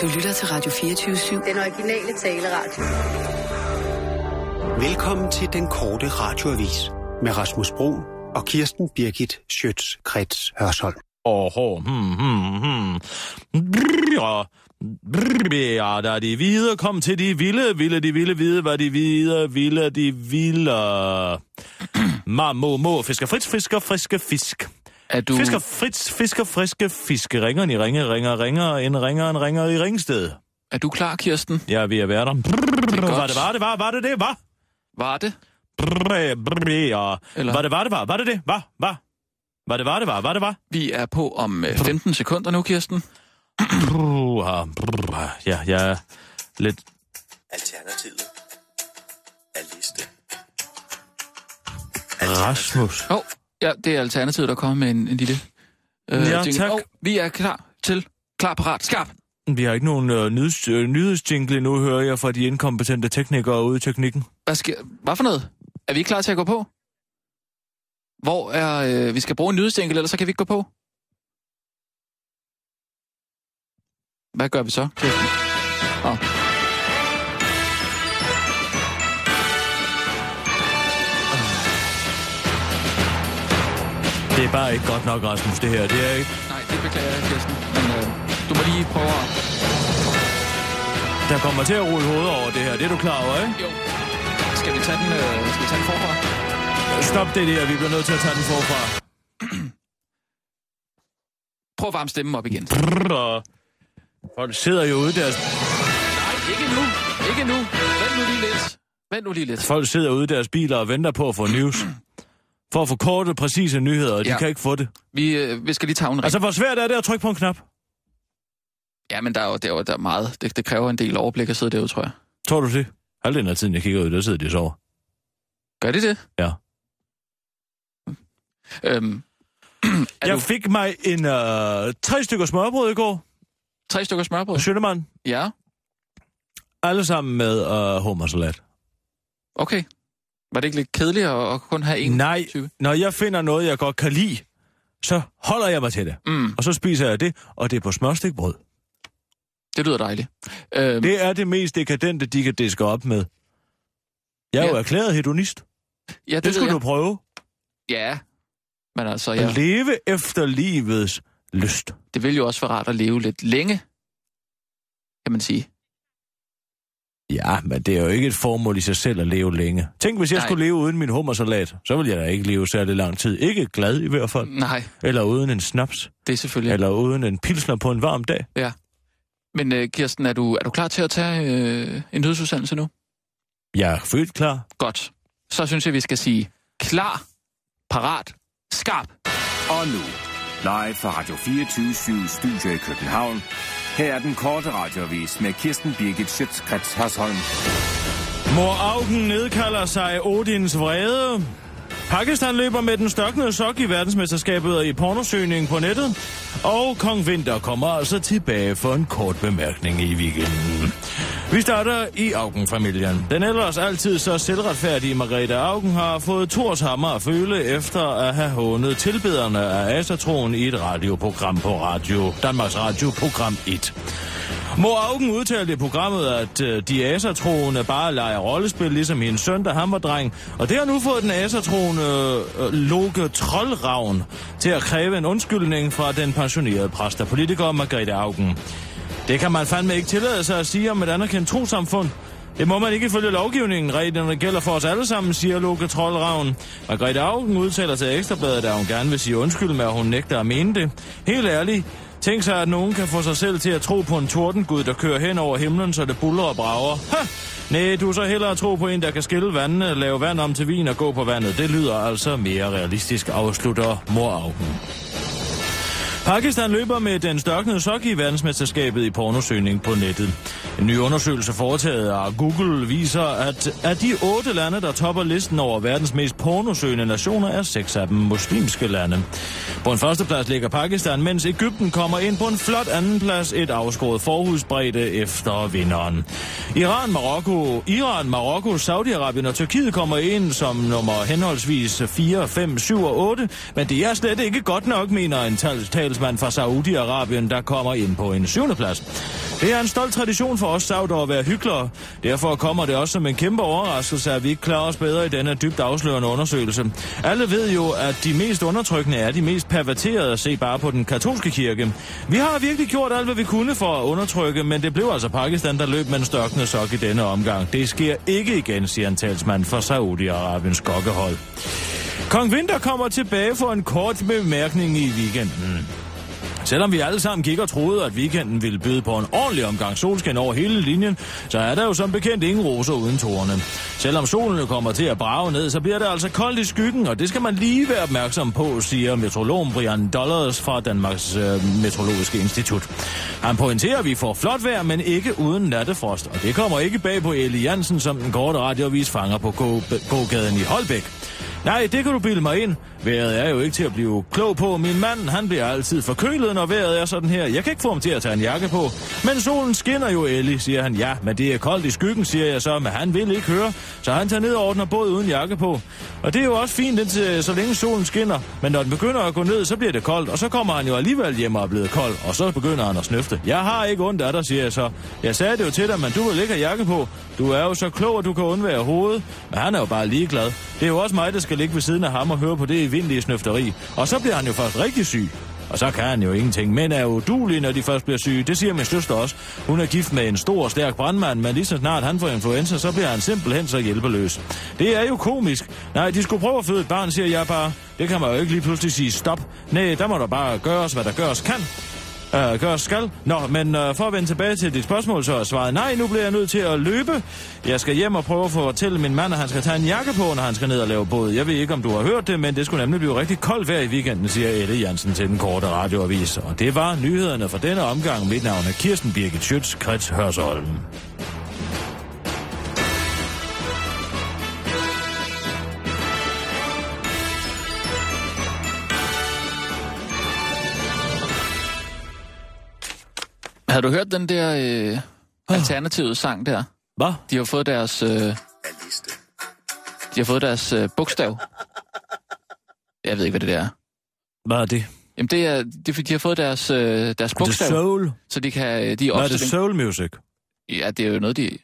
Du lytter til Radio 24-7. Den originale taleradio. Velkommen til den korte radioavis med Rasmus Bro og Kirsten Birgit Schøtz-Krets Hørsholm. Åh, hmm, hmm, hmm. Brrr, brrr, Ja, da de hvide kom til de vilde, ville de vilde vide, hvad de hvide ville de vilde. Ma, må, må, fisker frits, fisker friske fisk. Er du... Fisker frits, fisker friske fiske. Ringeren i ringe, ringer, ringer, en ringer, en ringer i ringsted. Er du klar, Kirsten? Jeg er ved godt. Var det, var det, var, var det det, var? Var det? Ja. Eller- Var det, var det, var? Var det det? Var, var? Var det, var det, var? Var det, var? Vi er på om øh, 15 sekunder nu, Kirsten. Ja, jeg er lidt... Alternativet er liste. Rasmus. Oh, ja, det er Alternativet, der kommer med en, en lille... Øh, Ja, jingle. tak. Åh, vi er klar til... Klar, parat, skarp. Vi har ikke nogen øh, nyheds, øh, nyhedsjingle endnu, hører jeg fra de inkompetente teknikere ude i teknikken. Hvad, sker... Hvad for noget? Er vi klar til at gå på? Hvor er... Øh, vi skal bruge en nyhedsjingle, ellers så kan vi ikke gå på. Hvad gør vi så, Kirsten? Oh. Det er bare ikke godt nok, Rasmus, det her. Det er ikke... Nej, det beklager jeg, Kirsten. Men øh, du må lige prøve at... Der kommer til at rulle hovedet over det her. Det er du klar over, ikke? Jo. Skal vi tage den, øh, skal vi tage den forfra? Stop det der. Vi bliver nødt til at tage den forfra. Prøv at varme stemmen op igen. Brrr, folk sidder jo ude deres... Nej, ikke nu. Ikke nu. Vent nu lige lidt. Vent nu lige lidt. Folk sidder ude i deres biler og venter på at få news. For at få korte, præcise nyheder, og de Ja. kan ikke få det. Vi, øh, vi skal lige tage en Altså, hvor svært er det at trykke på en knap? Ja, men der er jo, der er jo der er meget. Det, det kræver en del overblik at sidde derude, tror jeg. Tror du det? Halvdelen af tiden, jeg kigger ud, der sidder de og sover. Gør de det? Ja. Øhm, Jeg du fik mig en øh, tre stykker smørbrød i går. tre stykker smørbrød? Og Søndermann. Ja, Alle sammen med øh, hummersalat. okay. Var det ikke lidt kedeligt at, at kun have en Nej, type? når jeg finder noget, jeg godt kan lide, så holder jeg mig til det. Mm, Og så spiser jeg det, og det er på smørstikbrød. det lyder dejligt. Øhm, Det er det mest dekadente, de kan diske op med. Jeg er Ja. jo erklæret hedonist. ja, det, Det skal ved du prøve. jeg. Ja, men altså, At ja, leve efter livets lyst. det vil jo også være rart at leve lidt længe, kan man sige. Ja, men det er jo ikke et formål i sig selv at leve længe. Tænk, hvis jeg Nej. skulle leve uden min hummersalat, så ville jeg da ikke leve særlig lang tid. Ikke glad i hvert fald. Nej, Eller uden en snaps. det er selvfølgelig... Ja. Eller uden en pilsner på en varm dag. Men øh, Kirsten, er du, er du klar til at tage øh, en nyhedsudsendelse nu? Jeg er født klar. Godt. Så synes jeg, vi skal sige klar, parat, skarp. Og nu, live fra Radio 24 Studio i København. Her er den korte radiovis med Kirsten Birgit Schøtzgrads Hasholm. Mor Augen nedkalder sig Odins vrede. Pakistan løber med den størknede sok i verdensmesterskabet i pornosøgning på nettet. Og Kong Vinter kommer altså tilbage for en kort bemærkning i weekenden. Vi starter i Augen-familien. Den ellers altid så selvretfærdige Margrethe Augen har fået Thors hammer at føle efter at have hånet tilbederne af Asatroen i et radioprogram på Radio, Danmarks Radio Program 1. Mor Augen udtalte i programmet, at øh, de asatroende bare leger rollespil, ligesom hendes søn, da han var dreng. Og det har nu fået den asatroende øh, Loke Trollravn til at kræve en undskyldning fra den pensionerede præst og politiker Margrethe Augen. Det kan man fandme ikke tillade sig at sige om et anerkendt trosamfund. Det må man ikke følge lovgivningen. Reglerne gælder for os alle sammen, siger Loke Trollravn. Margrethe Augen udtaler til Ekstrabladet, at hun gerne vil sige undskyld med, at hun nægter at mene det. Helt ærligt, tænk sig, at nogen kan få sig selv til at tro på en tordengud, der kører hen over himlen, så det buller og brager. Ha! Nej, du er så hellere tro på en, der kan skille vandene, lave vand om til vin og gå på vandet. Det lyder altså mere realistisk, afslutter mor Augen. Pakistan løber med den størknede sok i verdensmesterskabet i pornosøgning på nettet. En ny undersøgelse foretaget af Google viser, at af de otte lande, der topper listen over verdens mest pornosøgende nationer, er seks af dem muslimske lande. På en førsteplads ligger Pakistan, mens Ægypten kommer ind på en flot andenplads, et afskåret forhudsbredde efter vinderen. Iran, Marokko, Iran, Marokko, Saudi-Arabien og Tyrkiet kommer ind som nummer henholdsvis 4, 5, 7 og 8, men det er slet ikke godt nok, mener en tal- talsmand fra Saudi-Arabien, der kommer ind på en syvende plads. Det er en stolt tradition for os sauder at være hyggelere. Derfor kommer det også som en kæmpe overraskelse, at vi ikke klarer os bedre i denne dybt afslørende undersøgelse. Alle ved jo, at de mest undertrykkende er de mest perverterede at se bare på den katolske kirke. Vi har virkelig gjort alt, hvad vi kunne for at undertrykke, men det blev altså Pakistan, der løb med en størkende sok i denne omgang. Det sker ikke igen, siger en talsmand for Saudi-Arabiens kokkehold. Kong Winter kommer tilbage for en kort bemærkning i weekenden. Selvom vi alle sammen gik og troede, at weekenden ville byde på en ordentlig omgang solskin over hele linjen, så er der jo som bekendt ingen roser uden tårne. Selvom solen kommer til at brage ned, så bliver det altså koldt i skyggen, og det skal man lige være opmærksom på, siger metrologen Brian Dollars fra Danmarks øh, Meteorologiske Institut. Han pointerer, at vi får flot vejr, men ikke uden nattefrost, og det kommer ikke bag på Eli Jansen, som den korte radiovis fanger på gågaden i Holbæk. Nej, det kan du bilde mig ind. Været er jo ikke til at blive klog på. Min mand, han bliver altid forkølet, når vejret er sådan her. Jeg kan ikke få ham til at tage en jakke på. Men solen skinner jo, Ellie, siger han. Ja, men det er koldt i skyggen, siger jeg så, men han vil ikke høre. Så han tager ned og ordner båd uden jakke på. Og det er jo også fint, indtil, øh, så længe solen skinner. Men når den begynder at gå ned, så bliver det koldt. Og så kommer han jo alligevel hjem og er blevet kold. Og så begynder han at snøfte. Jeg har ikke ondt af dig, siger jeg så. Jeg sagde det jo til dig, men du vil ikke have jakke på. Du er jo så klog, at du kan undvære hovedet. Men han er jo bare ligeglad. Det er jo også mig, der skal ligge ved siden af ham og høre på det evindelige snøfteri. Og så bliver han jo først rigtig syg. Og så kan han jo ingenting. Mænd er jo duelige, når de først bliver syge. Det siger min søster også. Hun er gift med en stor og stærk brandmand, men lige så snart han får influenza, så bliver han simpelthen så hjælpeløs. Det er jo komisk. Nej, de skulle prøve at føde et barn, siger jeg bare. Det kan man jo ikke lige pludselig sige stop. Nej, der må der bare gøres, hvad der gøres kan øh, gør skal. Nå, men øh, for at vende tilbage til dit spørgsmål, så er svaret nej, nu bliver jeg nødt til at løbe. Jeg skal hjem og prøve at fortælle min mand, at han skal tage en jakke på, når han skal ned og lave båd. Jeg ved ikke, om du har hørt det, men det skulle nemlig blive rigtig koldt vejr i weekenden, siger Ette Jansen til den korte radioavis. Og det var nyhederne for denne omgang. Mit navn er Kirsten Birgit Schütz, Krets Hørsholm. Har du hørt den der øh, alternative sang der? Hvad? De har fået deres, øh, de har fået deres øh, bogstav. Jeg ved ikke, hvad det er. Hvad er det? Jamen, det er, det er fordi, de har fået deres, øh, deres Er det bogstav, soul? så de kan... øh, De er Hvad er det soul music? Ja, det er jo noget, de...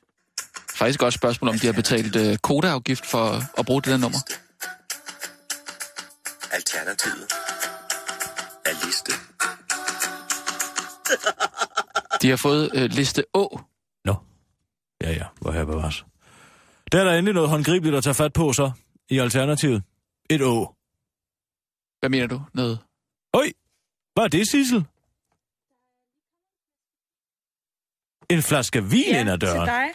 Faktisk også spørgsmål, om de har betalt øh, kodeafgift for at bruge det der nummer. Alternativet. Aliste. De har fået øh, liste Å. Nå. Ja, ja, hvor her bevares. Der er der endelig noget håndgribeligt at tage fat på så, i alternativet. Et å. Hvad mener du? Noget? Oj, hvad er det, Sissel? En flaske vin Ja, ind ad til døren. dig.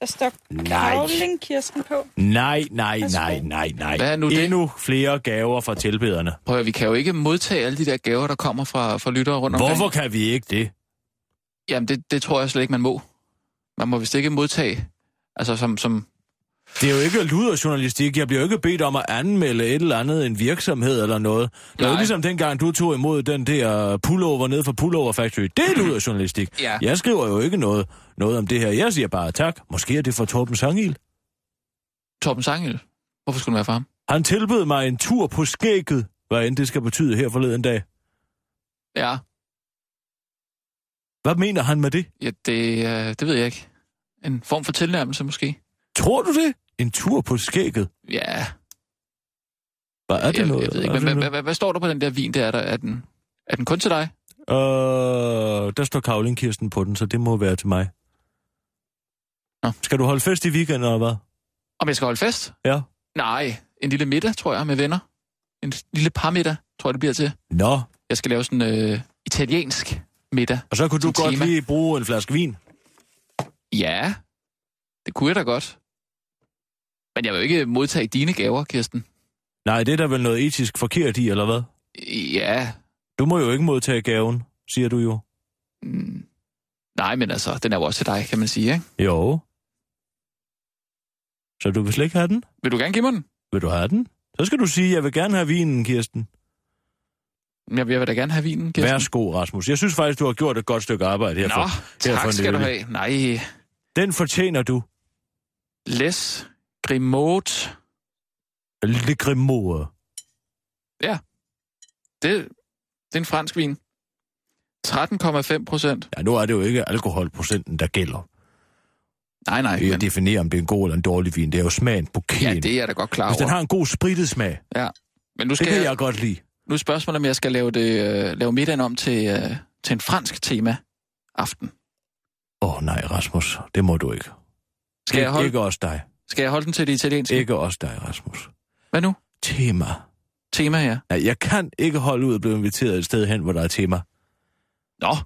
Der står Nej. Kavling Kirsten på. Nej, nej, nej, nej, nej. Hvad er nu det? Endnu flere gaver fra tilbederne. Prøv at, vi kan jo ikke modtage alle de der gaver, der kommer fra, fra lyttere rundt omkring. Hvorfor kan vi ikke det? Jamen, det, det tror jeg slet ikke, man må. Man må vist ikke modtage, altså som, som Det er jo ikke luderjournalistik. Jeg bliver jo ikke bedt om at anmelde et eller andet, en virksomhed eller noget. Det er jo ligesom dengang, du tog imod den der pullover nede fra Pullover Factory. Det er luderjournalistik. Ja. Jeg skriver jo ikke noget, noget om det her. Jeg siger bare tak. Måske er det for Torben Sangil. Torben Sangel. Hvorfor skulle det være for ham? Han tilbød mig en tur på skægget, hvad end det skal betyde her forleden dag. Ja, Hvad mener han med det? ja det, øh, det ved jeg ikke. En form for tilnærmelse måske. Tror du det? En tur på skægget? Ja, Hvad er det jeg, noget? jeg ved ikke. Er Hvad, det hvad, hvad, hvad står der på den der vin der? Er, der, er, den, er den kun til dig? Øh, der står Kavlingkirsten på den, så det må være til mig. Nå. Skal du holde fest i weekenden, eller hvad? Om jeg skal holde fest? Ja. Nej, en lille middag, tror jeg, med venner. En lille parmiddag, tror jeg, det bliver til. Nå, Jeg skal lave sådan øh, italiensk middag. og så kunne du godt tema. lige bruge en flaske vin. Ja, det kunne jeg da godt. Men jeg vil ikke modtage dine gaver, Kirsten. Nej, det er der vel noget etisk forkert i, eller hvad? Ja, Du må jo ikke modtage gaven, siger du jo. mm, nej, men altså, den er jo også til dig, kan man sige, ikke? Jo. Så du vil slet ikke have den? Vil du gerne give mig den? Vil du have den? Så skal du sige, jeg vil gerne have vinen, Kirsten. Jeg vil, jeg da gerne have vinen, Kirsten. Værsgo, Rasmus. Jeg synes faktisk, du har gjort et godt stykke arbejde her. Nå, For. tak skal du have. Nej, Den fortjener du. Les Grimaud. Lille grimoire. Det, Det er en fransk vin. 13,5 procent. Ja, nu er det jo ikke alkoholprocenten, der gælder. Nej, nej. Vi Men, definerer, om det er en god eller en dårlig vin. Det er jo smagen på ja, kæden. det er jeg da godt klar Hvis den over. har en god spritet smag, Ja. Men nu det skal kan jeg, jeg godt lide. Nu er spørgsmålet, om jeg skal lave, det, øh, lave middagen om til, øh, til en fransk tema aften. Åh oh, nej, Rasmus, det må du ikke. Skal jeg, holde, Ikke også dig. skal jeg holde den til det italienske? Ikke også dig, Rasmus. Hvad nu? Tema. Tema, ja. Nej, jeg kan ikke holde ud at blive inviteret et sted hen, hvor der er tema. Nå,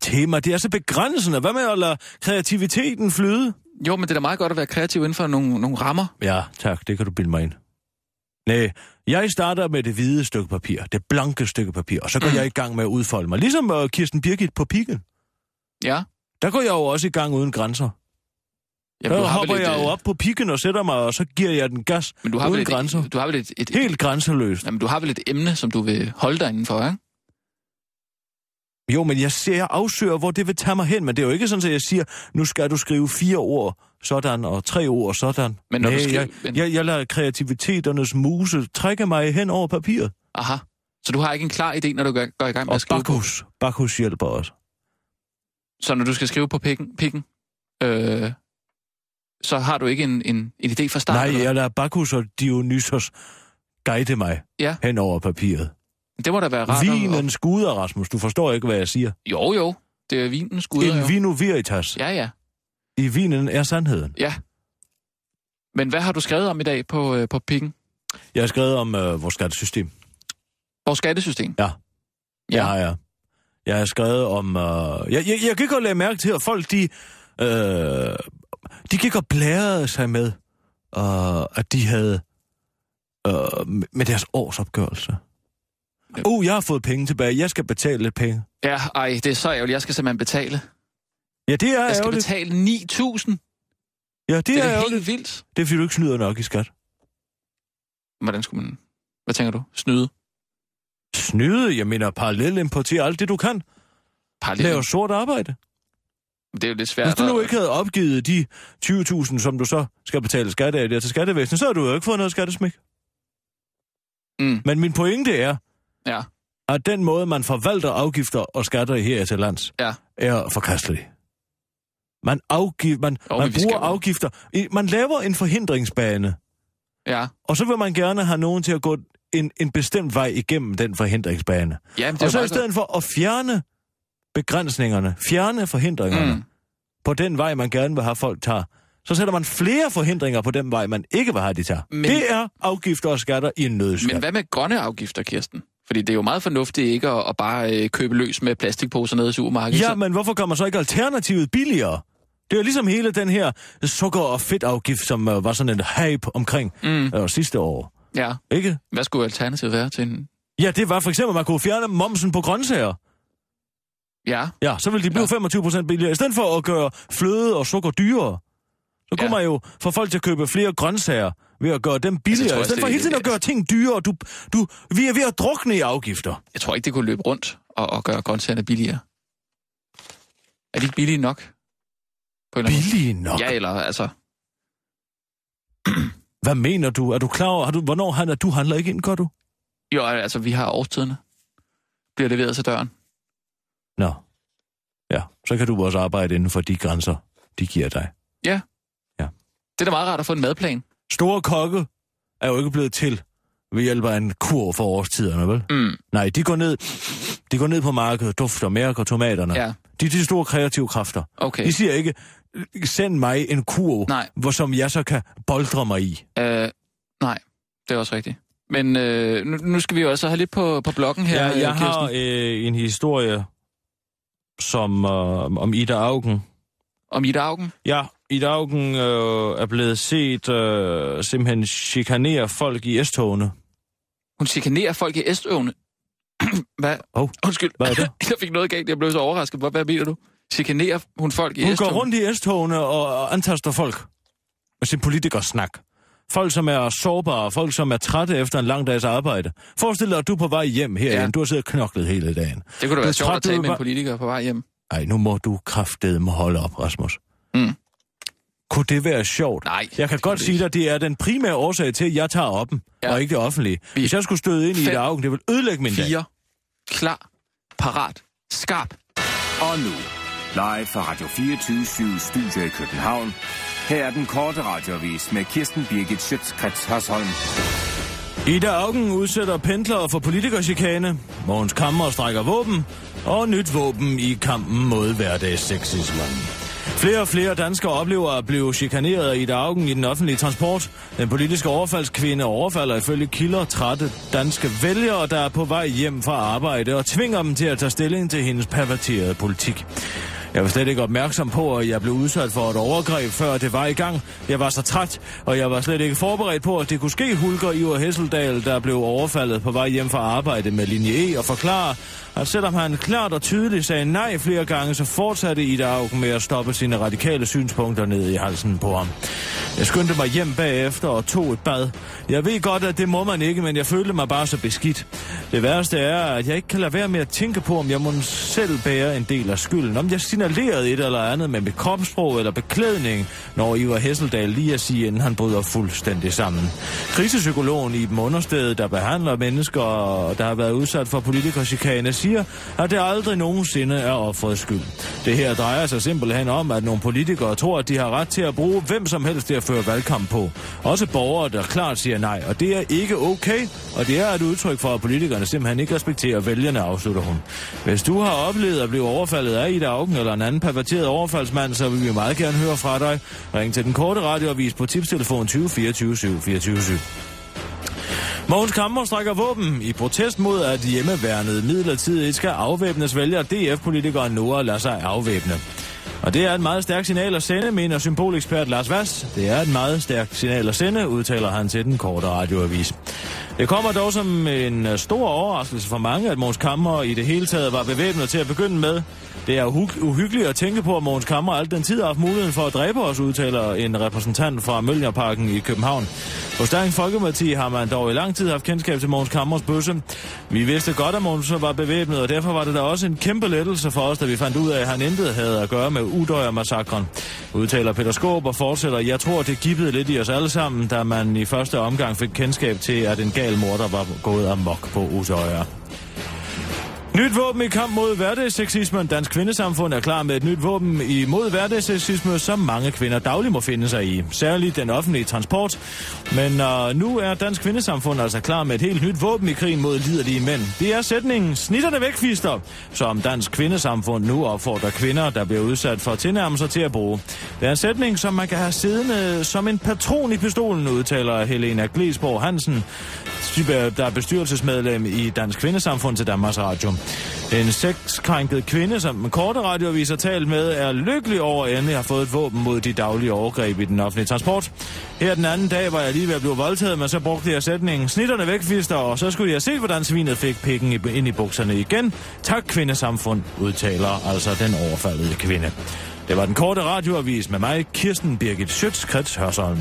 Tema, det er så begrænsende. Hvad med at lade kreativiteten flyde? jo, men det er da meget godt at være kreativ inden for nogle, nogle rammer. Ja, tak, det kan du bilde mig ind. Nej, jeg starter med det hvide stykke papir, det blanke stykke papir, og så går mm. jeg i gang med at udfolde mig. Ligesom uh, Kirsten Birgit på pikken. Ja. Der går jeg jo også i gang uden grænser. Jamen, Der hopper vel et, jeg jo øh, op på pikken og sætter mig, og så giver jeg den gas men du har uden vel grænser. et, du har vel et, et, Helt grænseløst. jamen, du har vel et emne, som du vil holde dig indenfor, ikke? Jo, men jeg ser, jeg afsøger, hvor det vil tage mig hen, men det er jo ikke sådan, at jeg siger, nu skal du skrive fire ord sådan, og tre ord sådan. Men når du Nej, skriver- jeg, men- jeg, jeg lader kreativiteternes muse trække mig hen over papiret. Aha. Så du har ikke en klar idé, når du går, går i gang med Og at skrive på. Bakhus. Bakhus hjælper også. Så når du skal skrive på pikken, pikken øh, så har du ikke en, en, en idé fra start? Nej, eller jeg lader Bakhus og Dionysos guide mig Ja. hen over papiret. Det må da være rart. at- Vinen skuder, Rasmus. Du forstår ikke, hvad jeg siger. Jo, jo. Det er vinens skud. En vino veritas. Ja, ja. I vinen er sandheden. Ja. Men hvad har du skrevet om i dag på, øh, på pikken? Jeg har skrevet om øh, vores skattesystem. Vores skattesystem? Ja. Ja. Ja, ja. Jeg har skrevet om... Øh, jeg, jeg, jeg kan godt lade mærke til, at folk, de... Øh, de gik og blærede sig med, øh, at de havde... Øh, med deres årsopgørelse. Uh, jeg har fået penge tilbage. Jeg skal betale lidt penge. Ja, ej, det er så ærgerligt. Jeg skal simpelthen betale. Ja, det er Jeg skal ærgerligt. betale 9.000. Ja, det, Det er er ærgerligt. helt vildt. Det er, fordi du ikke snyder nok i skat. Hvordan skulle man... Hvad tænker du? Snyde? Snyde? Jeg mener, parallel importere alt det, du kan. Parallel. Lave sort arbejde. Det er jo lidt svært. Hvis du nu ikke havde opgivet de 20.000, som du så skal betale skat af der til skattevæsenet, så har du jo ikke fået noget skattesmæk. Mm, Men min pointe er, ja, at den måde, man forvalter afgifter og skatter her til lands, ja. er forkastelig. Man, afgiv, man, Jo, man skal bruger jo- afgifter. Man laver en forhindringsbane, Ja, og så vil man gerne have nogen til at gå en, en bestemt vej igennem den forhindringsbane. ja det Og så i stedet for at fjerne begrænsningerne, fjerne forhindringerne Mm. på den vej, man gerne vil have folk tager, så sætter man flere forhindringer på den vej, man ikke vil have, de tager. Men... Det er afgifter og skatter i en nødskab. Men hvad med grønne afgifter, Kirsten? Fordi det er jo meget fornuftigt ikke at, at bare øh, købe løs med plastikposer nede i supermarkedet. Ja, Så- men hvorfor kommer så ikke alternativet billigere? Det er ligesom hele den her sukker- og fedtafgift, som uh, var sådan en hype omkring Mm, uh, sidste år. ja. Ikke? Hvad skulle alternativet være til en... Ja, det var for eksempel, at man kunne fjerne momsen på grøntsager. Ja, Ja, så ville de blive Ja. ja. 25 procent billigere. I stedet for at gøre fløde og sukker dyrere, så kunne Ja. man jo få folk til at købe flere grøntsager ved at gøre dem billigere. tror jeg I stedet for hele tiden at gøre ting dyrere. Du, du, vi er ved at drukne i afgifter. jeg tror ikke, det kunne løbe rundt og, og gøre grøntsagerne billigere. Er de ikke billige nok? På en Billige nok. Ja, eller altså... Hvad mener du? Er du klar over, har du, hvornår handler du? handler ikke ind, gør du? Jo, altså, vi har årstiderne. Bliver leveret til døren. Nå. Ja, så kan du også arbejde inden for de grænser, de giver dig. Det er da meget rart at få en madplan. Store kokke er jo ikke blevet til ved hjælp af en kur for årstiderne, vel? Mm, Nej, de går ned, de går ned på markedet, dufter, mærker tomaterne. ja, De er de store kreative kræfter. okay. De siger ikke, send mig en kurv, Nej. hvor som jeg så kan boldre mig i. Øh, nej, det er også rigtigt. Men øh, nu, nu skal vi jo også have lidt på, på bloggen her, Ja, jeg øh, har øh, en historie som, øh, om Ida Augen. Om Ida Augen. Ja, Ida Augen øh, er blevet set øh, simpelthen chikanere folk i S-togene. Hun chikanerer folk i Estøvne. Hvad? Hov, Undskyld. hvad er det? jeg fik noget galt. Jeg blev så overrasket. Hvad, hvad mener du? Chikanerer hun folk i Hun går rundt i S-togene og, antaster folk med sin politikersnak. Folk, som er sårbare, folk, som er trætte efter en lang dags arbejde. Forestil dig, at du er på vej hjem herinde. Ja. Du har siddet og knoklet hele dagen. Det kunne da være sjovt træt, at tale med en politiker på vej hjem. Ej, nu må du kraftedeme holde op, Rasmus. Mm. Kunne det være sjovt? Nej. Jeg kan godt sige dig, at det er den primære årsag til, at jeg tager op Ja. og ikke det offentlige. Vi- Hvis jeg skulle støde ind i Fem. et augen, det vil ødelægge min ikke. dag. Fire. klar, parat, skarp. Og nu, live fra Radio 24 Studio i København. Her er den korte radiovis med Kirsten Birgit Schøtzgrads Hasholm. Ida Augen udsætter pendlere for politikerchikane. Mogens Kammer strækker våben. Og nyt våben i kampen mod hverdagssexismen. Flere og flere danskere oplever at blive chikaneret af Ida Augen i den offentlige transport. Den politiske overfaldskvinde overfalder ifølge kilder trætte danske vælgere, der er på vej hjem fra arbejde og tvinger dem til at tage stilling til hendes perverterede politik. Jeg var slet ikke opmærksom på, at jeg blev udsat for et overgreb, før det var i gang. Jeg var så træt, og jeg var slet ikke forberedt på, at det kunne ske Hulker Iver Hesseldal, der blev overfaldet på vej hjem fra arbejde med linje E, og forklare, at selvom han klart og tydeligt sagde nej flere gange, så fortsatte Ida Augen med at stoppe sine radikale synspunkter ned i halsen på ham. Jeg skyndte mig hjem bagefter og tog et bad. Jeg ved godt, at det må man ikke, men jeg følte mig bare så beskidt. Det værste er, at jeg ikke kan lade være med at tænke på, om jeg må selv bære en del af skylden. Om jeg signalerede et eller andet med mit kropssprog eller beklædning, når Ivar Hesseldal lige at sige, inden han bryder fuldstændig sammen. Krisepsykologen i Understed, der behandler mennesker, der har været udsat for politikerchikane, siger, at det aldrig nogensinde er offrets skyld. Det her drejer sig simpelthen om, at nogle politikere tror, at de har ret til at bruge hvem som helst til at føre valgkamp på. Også borgere, der klart siger nej, og det er ikke okay, og det er et udtryk for, at politikerne simpelthen ikke respekterer vælgerne, afslutter hun. Hvis du har oplevet at blive overfaldet af Ida Augen eller eller en anden perverteret overfaldsmand, så vil vi meget gerne høre fra dig. Ring til den korte radioavis på tipstelefon 20 24 7 24 7. Mogens Kammer strækker våben i protest mod, at hjemmeværnet midlertidigt skal afvæbnes, vælger DF-politikeren Nora lader sig afvæbne. Og det er et meget stærkt signal at sende, mener symbolekspert Lars Vass. Det er et meget stærkt signal at sende, udtaler han til den korte radioavis. Det kommer dog som en øh, stor overraskelse for mange, at Måns Kammer i det hele taget var bevæbnet til at begynde med. Det er uhy- uhyggeligt at tænke på, at Måns Kammer alt den tid har haft muligheden for at dræbe os, udtaler en repræsentant fra Møllerparken i København. Hos Dansk Folkeparti har man dog i lang tid haft kendskab til Måns Kammers bøsse. Vi vidste godt, at Måns var bevæbnet, og derfor var det da også en kæmpe lettelse for os, da vi fandt ud af, at han intet havde at gøre med Udøjer-massakren. Udtaler Peter Skåb og fortsætter, jeg tror, det gibbede lidt i os alle sammen, da man i første omgang fik kendskab til, at en gal morder var gået amok på Udøjer. Nyt våben i kamp mod hverdagssexismen. Dansk Kvindesamfund er klar med et nyt våben imod hverdagsseksisme, som mange kvinder dagligt må finde sig i. Særligt den offentlige transport. Men uh, nu er Dansk Kvindesamfund altså klar med et helt nyt våben i krigen mod liderlige mænd. Det er sætningen snitterne væk, fister, som Dansk Kvindesamfund nu opfordrer kvinder, der bliver udsat for tilnærmelser til at bruge. Det er en sætning, som man kan have siddende som en patron i pistolen, udtaler Helena Glesborg Hansen, der er bestyrelsesmedlem i Dansk Kvindesamfund til Danmarks Radio. En sexkrænket kvinde, som den korte radioavis har talt med, er lykkelig over at endelig har fået et våben mod de daglige overgreb i den offentlige transport. Her den anden dag var jeg lige ved at blive voldtaget, men så brugte jeg sætningen snitterne væk, fister, og så skulle jeg se, hvordan svinet fik pikken ind i bukserne igen. Tak, kvindesamfund, udtaler altså den overfaldede kvinde. Det var den korte radioavis med mig, Kirsten Birgit Schøtz-Krets Hørsholm.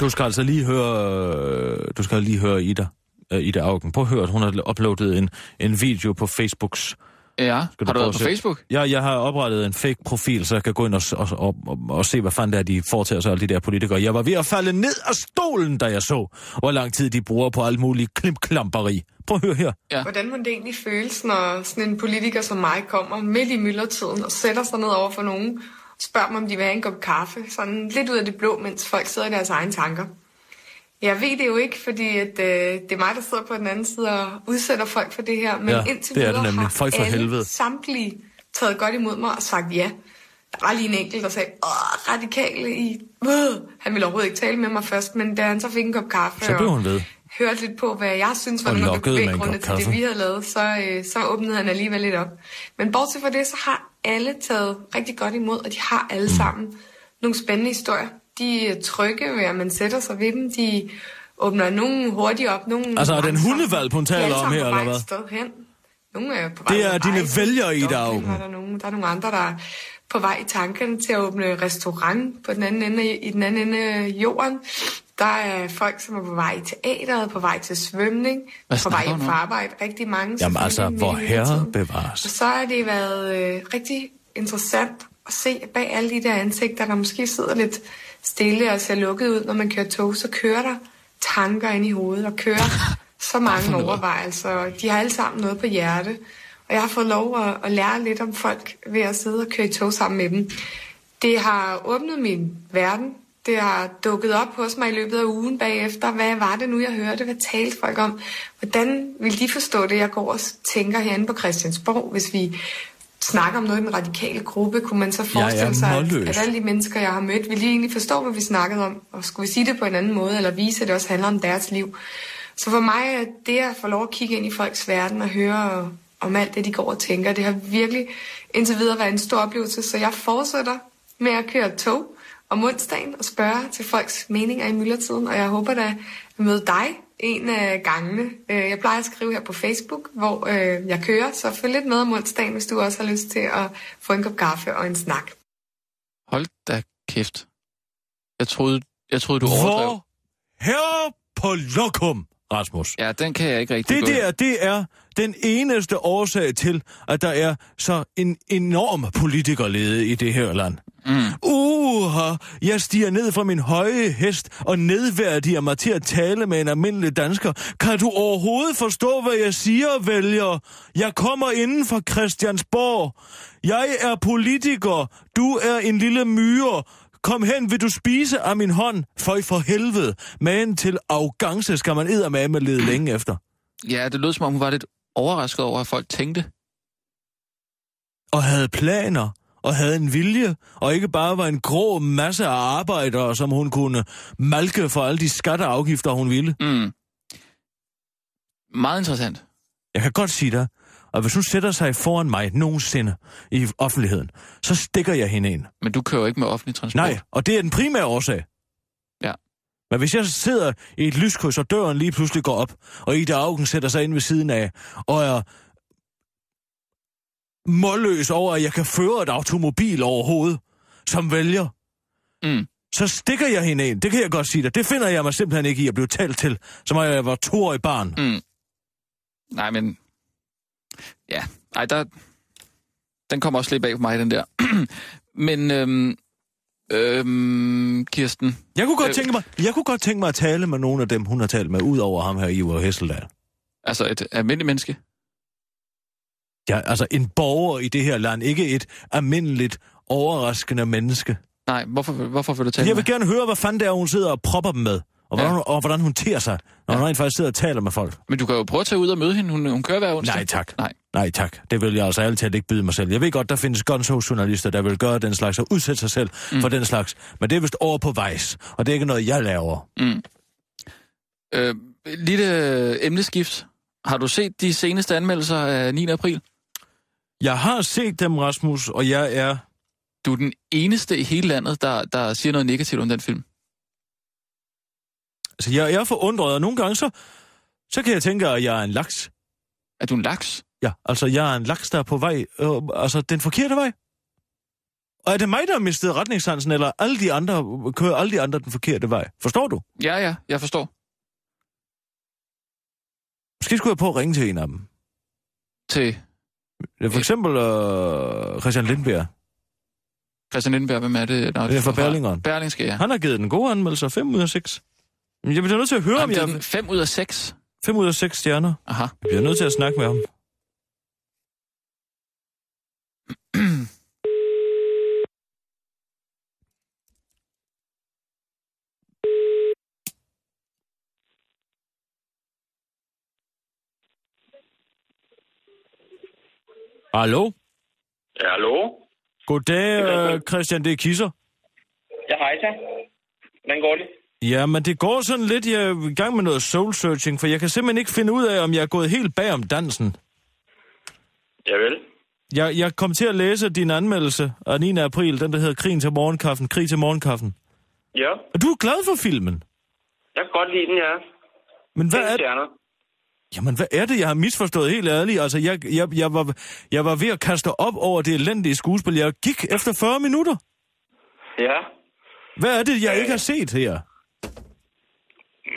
Du skal altså lige høre, øh, du skal lige høre Ida, uh, Ida Augen. Prøv at høre, at hun har uploadet en, en video på Facebooks. Ja, Skal har du været på? Facebook? Ja, jeg har oprettet en fake profil, så jeg kan gå ind og, og, og, og, og se, hvad fanden det er, de foretager sig, alle de der politikere. Jeg var ved at falde ned af stolen, da jeg så, hvor lang tid de bruger på alt muligt klimklamperi. Prøv at høre her. Ja. Hvordan må det egentlig føles, når sådan en politiker som mig kommer midt i myldretiden og sætter sig ned over for nogen, og spørger dem, om de vil have en kop kaffe, sådan lidt ud af det blå, mens folk sidder i deres egne tanker. Jeg ved det jo ikke, fordi at, øh, det er mig, der sidder på den anden side og udsætter folk for det her. Men Ja, indtil det er det nemlig. Folk for alle helvede. samtlige taget godt imod mig og sagt ja. Der var lige en enkelt, der sagde, åh, radikale i... Øh. Han ville overhovedet ikke tale med mig først, men da han så fik en kop kaffe Så blev og hun ved. Hørte lidt på, hvad jeg synes var Og nogle af bevæggrunde til det, vi havde lavet, så, øh, så åbnede han alligevel lidt op. Men bortset fra det, så har alle taget rigtig godt imod, og de har alle Mm. sammen nogle spændende historier. De er trygge ved, at man sætter sig ved dem. De åbner nogen hurtigt op. Nogen Altså, er det en langsomt. hundevalp, hun er taler om her, eller hvad? sted hen. Nogle er på vej Det er dine vælgere, Augen. var Der, nogen, der er nogle andre, der er på vej i tankerne til at åbne restaurant på den anden ende, i den anden ende jorden. Der er folk, som er på vej i teateret, på vej til svømning, Hvad på vej hjem fra arbejde. Rigtig mange. Jamen altså, hvor herre bevares. Og så har det været øh, rigtig interessant at se bag alle de der ansigter, der måske sidder lidt stille og ser lukket ud, når man kører tog, så kører der tanker ind i hovedet og kører så mange overvejelser. De har alle sammen noget på hjerte. Og jeg har fået lov at, at lære lidt om folk ved at sidde og køre i tog sammen med dem. Det har åbnet min verden. Det har dukket op hos mig i løbet af ugen bagefter. Hvad var det nu, jeg hørte? Hvad talte folk om? Hvordan vil de forstå det, jeg går og tænker herinde på Christiansborg, hvis vi snakker om noget i den radikale gruppe? Kunne man så forestille sig, at, at alle de mennesker, jeg har mødt, vil de egentlig forstå, hvad vi snakkede om? Og skulle vi sige det på en anden måde, eller vise, at det også handler om deres liv? Så for mig er det at få lov at kigge ind i folks verden og høre om alt det, de går og tænker, det har virkelig indtil videre været en stor oplevelse. Så jeg fortsætter med at køre tog om onsdagen og spørge til folks meninger i myldretiden, og jeg håber da at møde dig en af gangene. Øh, Jeg plejer at skrive her på Facebook, hvor øh, jeg kører, så følg lidt med om onsdagen, hvis du også har lyst til at få en kop kaffe og en snak. Hold da kæft. Jeg troede, jeg troede du overdrev. Hvor her på lokum, Rasmus. Ja, den kan jeg ikke rigtig Det der, det er den eneste årsag til, at der er så en enorm politikerlede i det her land. Mm. Uha, jeg stiger ned fra min høje hest og nedværdiger mig til at tale med en almindelig dansker. Kan du overhovedet forstå, hvad jeg siger, vælger? Jeg kommer inden for Christiansborg. Jeg er politiker. Du er en lille myre. Kom hen, vil du spise af min hånd? Føj for helvede. Men til arrogance skal man eddermame med lede længe efter. Ja, det lød som om, hun var lidt overrasket over, at folk tænkte. og havde planer, og havde en vilje, og ikke bare var en grå masse af arbejdere, som hun kunne malke for alle de skatteafgifter, hun ville. Mm. Meget interessant. Jeg kan godt sige dig, og hvis hun sætter sig foran mig nogensinde i offentligheden, så stikker jeg hende ind. Men du kører jo ikke med offentlig transport. Nej, og det er den primære årsag. Ja. Men hvis jeg sidder i et lyskryds, og døren lige pludselig går op, og Ida Augen sætter sig ind ved siden af, og er målløs over, at jeg kan føre et automobil overhovedet, som vælger, Mm. så stikker jeg hende ind. Det kan jeg godt sige dig. Det finder jeg mig simpelthen ikke i at blive talt til, som om jeg var toårig barn. Mm. Nej, men... Ja, ej, der... Den kommer også lidt bag på mig, den der. men, øhm, øhm, Kirsten... Jeg kunne godt Øh. tænke mig, jeg kunne godt tænke mig at tale med nogle af dem, hun har talt med, ud over ham her, Ivar Hesseldal. Altså et almindeligt menneske. Ja, altså en borger i det her land, ikke et almindeligt, overraskende menneske. Nej, hvorfor, hvorfor vil du tale Jeg med? vil gerne høre, hvad fanden det er, hun sidder og propper dem med. Og hvordan, Ja. og hvordan hun ter sig, når Ja. hun rent faktisk sidder og taler med folk. Men du kan jo prøve at tage ud og møde hende. Hun, hun kører hver onsdag. Nej tak. Nej. Nej tak. Det vil jeg altså ærligt talt ikke byde mig selv. Jeg ved godt, der findes gunshose-journalister, der vil gøre den slags og udsætte sig selv mm. for den slags. Men det er vist over på vejs, og det er ikke noget, jeg laver. Mm. Øh, lille emneskift. Har du set de seneste anmeldelser af 9. april? Jeg har set dem, Rasmus, og jeg er... Du er den eneste i hele landet, der, der siger noget negativt om den film. Altså, jeg, jeg er forundret, og nogle gange så, så kan jeg tænke, at jeg er en laks. Er du en laks? Ja, altså, jeg er en laks, der er på vej, øh, altså, den forkerte vej. Og er det mig, der har mistet retningssansen, eller alle de andre, kører alle de andre den forkerte vej? Forstår du? Ja, ja, jeg forstår. Måske skulle jeg på at ringe til en af dem. Til For eksempel øh, Christian Lindberg. Christian Lindberg, hvem er det? Nå, Det er fra Berlingeren. Berlingske, ja. Han har givet den gode anmeldelse, 5 ud af 6. Men jeg bliver nødt til at høre, om Jamen, jeg det er 5 ud af 6. 5 ud af 6 stjerner. Aha. Jeg bliver nødt til at snakke med ham. Hallo? Ja, hallo? Goddag, øh, Christian, det er Kisser. Ja, hej så. Hvordan går det? Ja, men det går sådan lidt, jeg er i gang med noget soul-searching, for jeg kan simpelthen ikke finde ud af, om jeg er gået helt bag om dansen. Ja vel. Jeg, jeg kom til at læse din anmeldelse af 9. april, den der hedder Krigen til morgenkaffen, Krig til morgenkaffen. Ja, Og du er glad for filmen. jeg kan godt lide den, ja. Men hvad er, stjerner. jamen, hvad er det, jeg har misforstået helt ærligt? Altså, jeg, jeg, jeg, var, jeg var ved at kaste op over det elendige skuespil. Jeg gik efter 40 minutter. Ja. Hvad er det, jeg ikke har set her?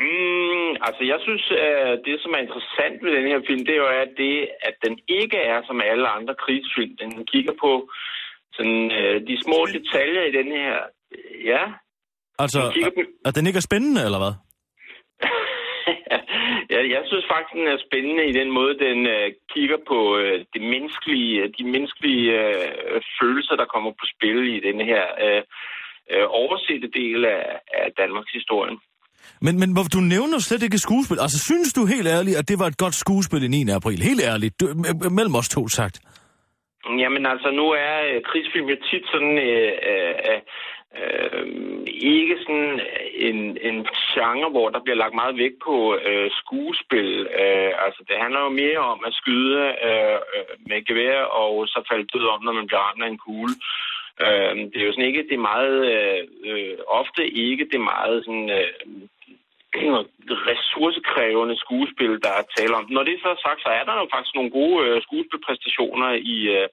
Mm, altså, jeg synes, at det, som er interessant ved den her film, det er jo at det, at den ikke er som alle andre krigsfilm. Den kigger på sådan, øh, de små detaljer i den her. Ja, Altså, kigger på- at den ikke er spændende, eller hvad? ja, jeg synes faktisk, den er spændende i den måde, den øh, kigger på øh, det menneskelige, de menneskelige øh, følelser, der kommer på spil i den her øh, øh, oversette del af, af Danmarks historie. Men, men hvor- du nævner slet ikke skuespil. Altså, synes du helt ærligt, at det var et godt skuespil i 9. april? Helt ærligt. Du, mellem os to sagt. Jamen altså, nu er øh, krigsfilm jo tit sådan øh, øh, øh, ikke sådan øh, en, en genre, hvor der bliver lagt meget vægt på øh, skuespil. Øh, altså, det handler jo mere om at skyde øh, øh med gevær og så falde død om, når man bliver ramt af en kugle. Øh, det er jo sådan ikke det er meget, øh, ofte ikke det meget sådan, øh, ressourcekrævende skuespil, der er tale om. Når det så er sagt, så er der jo faktisk nogle gode øh, skuespilpræstationer i, øh,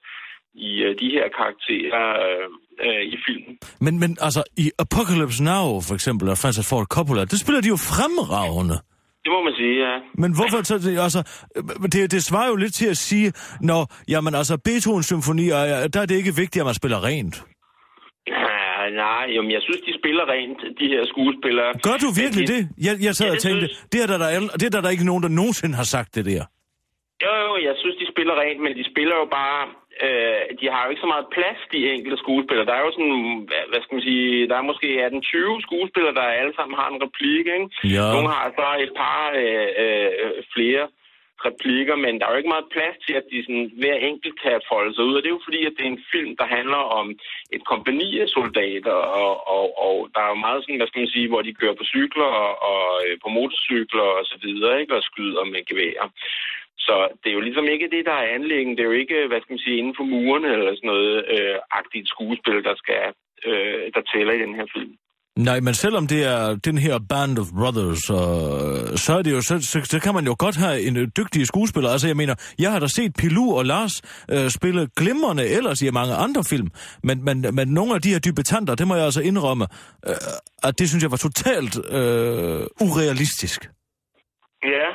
i øh, de her karakterer øh, øh, i filmen. Men, men altså, i Apocalypse Now, for eksempel, og Francis Ford Coppola, det spiller de jo fremragende. Det må man sige, ja. Men hvorfor så altså, det, det svarer jo lidt til at sige, når, jamen altså, Beethovens symfonier, der er det ikke vigtigt, at man spiller rent. Ja, nej, jamen, jeg synes, de spiller rent, de her skuespillere. Gør du virkelig Men det? Jeg, jeg sad Ja, og tænkte, synes- det er, der, der, er- det er der, der ikke nogen, der nogensinde har sagt det der. Jo, jo, jeg synes, de spiller rent, men de spiller jo bare... Øh, de har jo ikke så meget plads, de enkelte skuespillere. Der er jo sådan, hvad, hvad skal man sige, der er måske 18-20 skuespillere, der alle sammen har en replik, ikke? Ja. Nogle har så et par øh, øh, flere replikker, men der er jo ikke meget plads til, at de sådan, hver enkelt kan folde sig ud. Og det er jo fordi, at det er en film, der handler om et kompani af soldater, og, og, og der er jo meget sådan, hvad skal man sige, hvor de kører på cykler og, og øh, på motorcykler og så videre, ikke? Og skyder med geværer. Så det er jo ligesom ikke det, der er anlæggen. Det er jo ikke, hvad skal man sige, inden for murene eller sådan noget øh, agtigt skuespil, der skal øh, der tæller i den her film. Nej, men selvom det er den her Band of Brothers, øh, så er det jo, så, så, så kan man jo godt have en øh, dygtig skuespiller. Altså, jeg mener, jeg har da set Pilu og Lars øh, spille glimrende ellers i mange andre film, men, men, men nogle af de her debutanter, det må jeg altså indrømme, øh, at det synes jeg var totalt øh, urealistisk. Ja,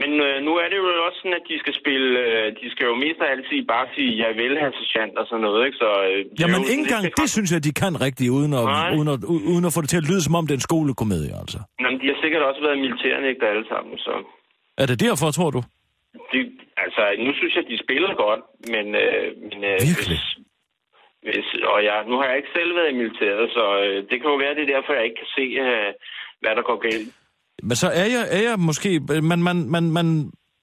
men øh, nu er det jo også sådan, at de skal spille, øh, de skal jo mest af altid bare sige, jeg vil have sergeant og sådan noget, ikke? Så, øh, Jamen, ikke engang det synes jeg, de kan rigtigt, uden at, Nej. uden, at, uden at få det til at lyde, som om det er en skolekomedie, altså. Jamen, de har sikkert også været militærnægter alle sammen, så... Er det derfor, tror du? De, altså, nu synes jeg, de spiller godt, men... Øh, men øh, Virkelig? Hvis, hvis, og jeg, nu har jeg ikke selv været i militæret, så øh, det kan jo være, det er derfor, jeg ikke kan se, øh, hvad der går galt. Men så er jeg, er jeg måske... Man, man, man, man,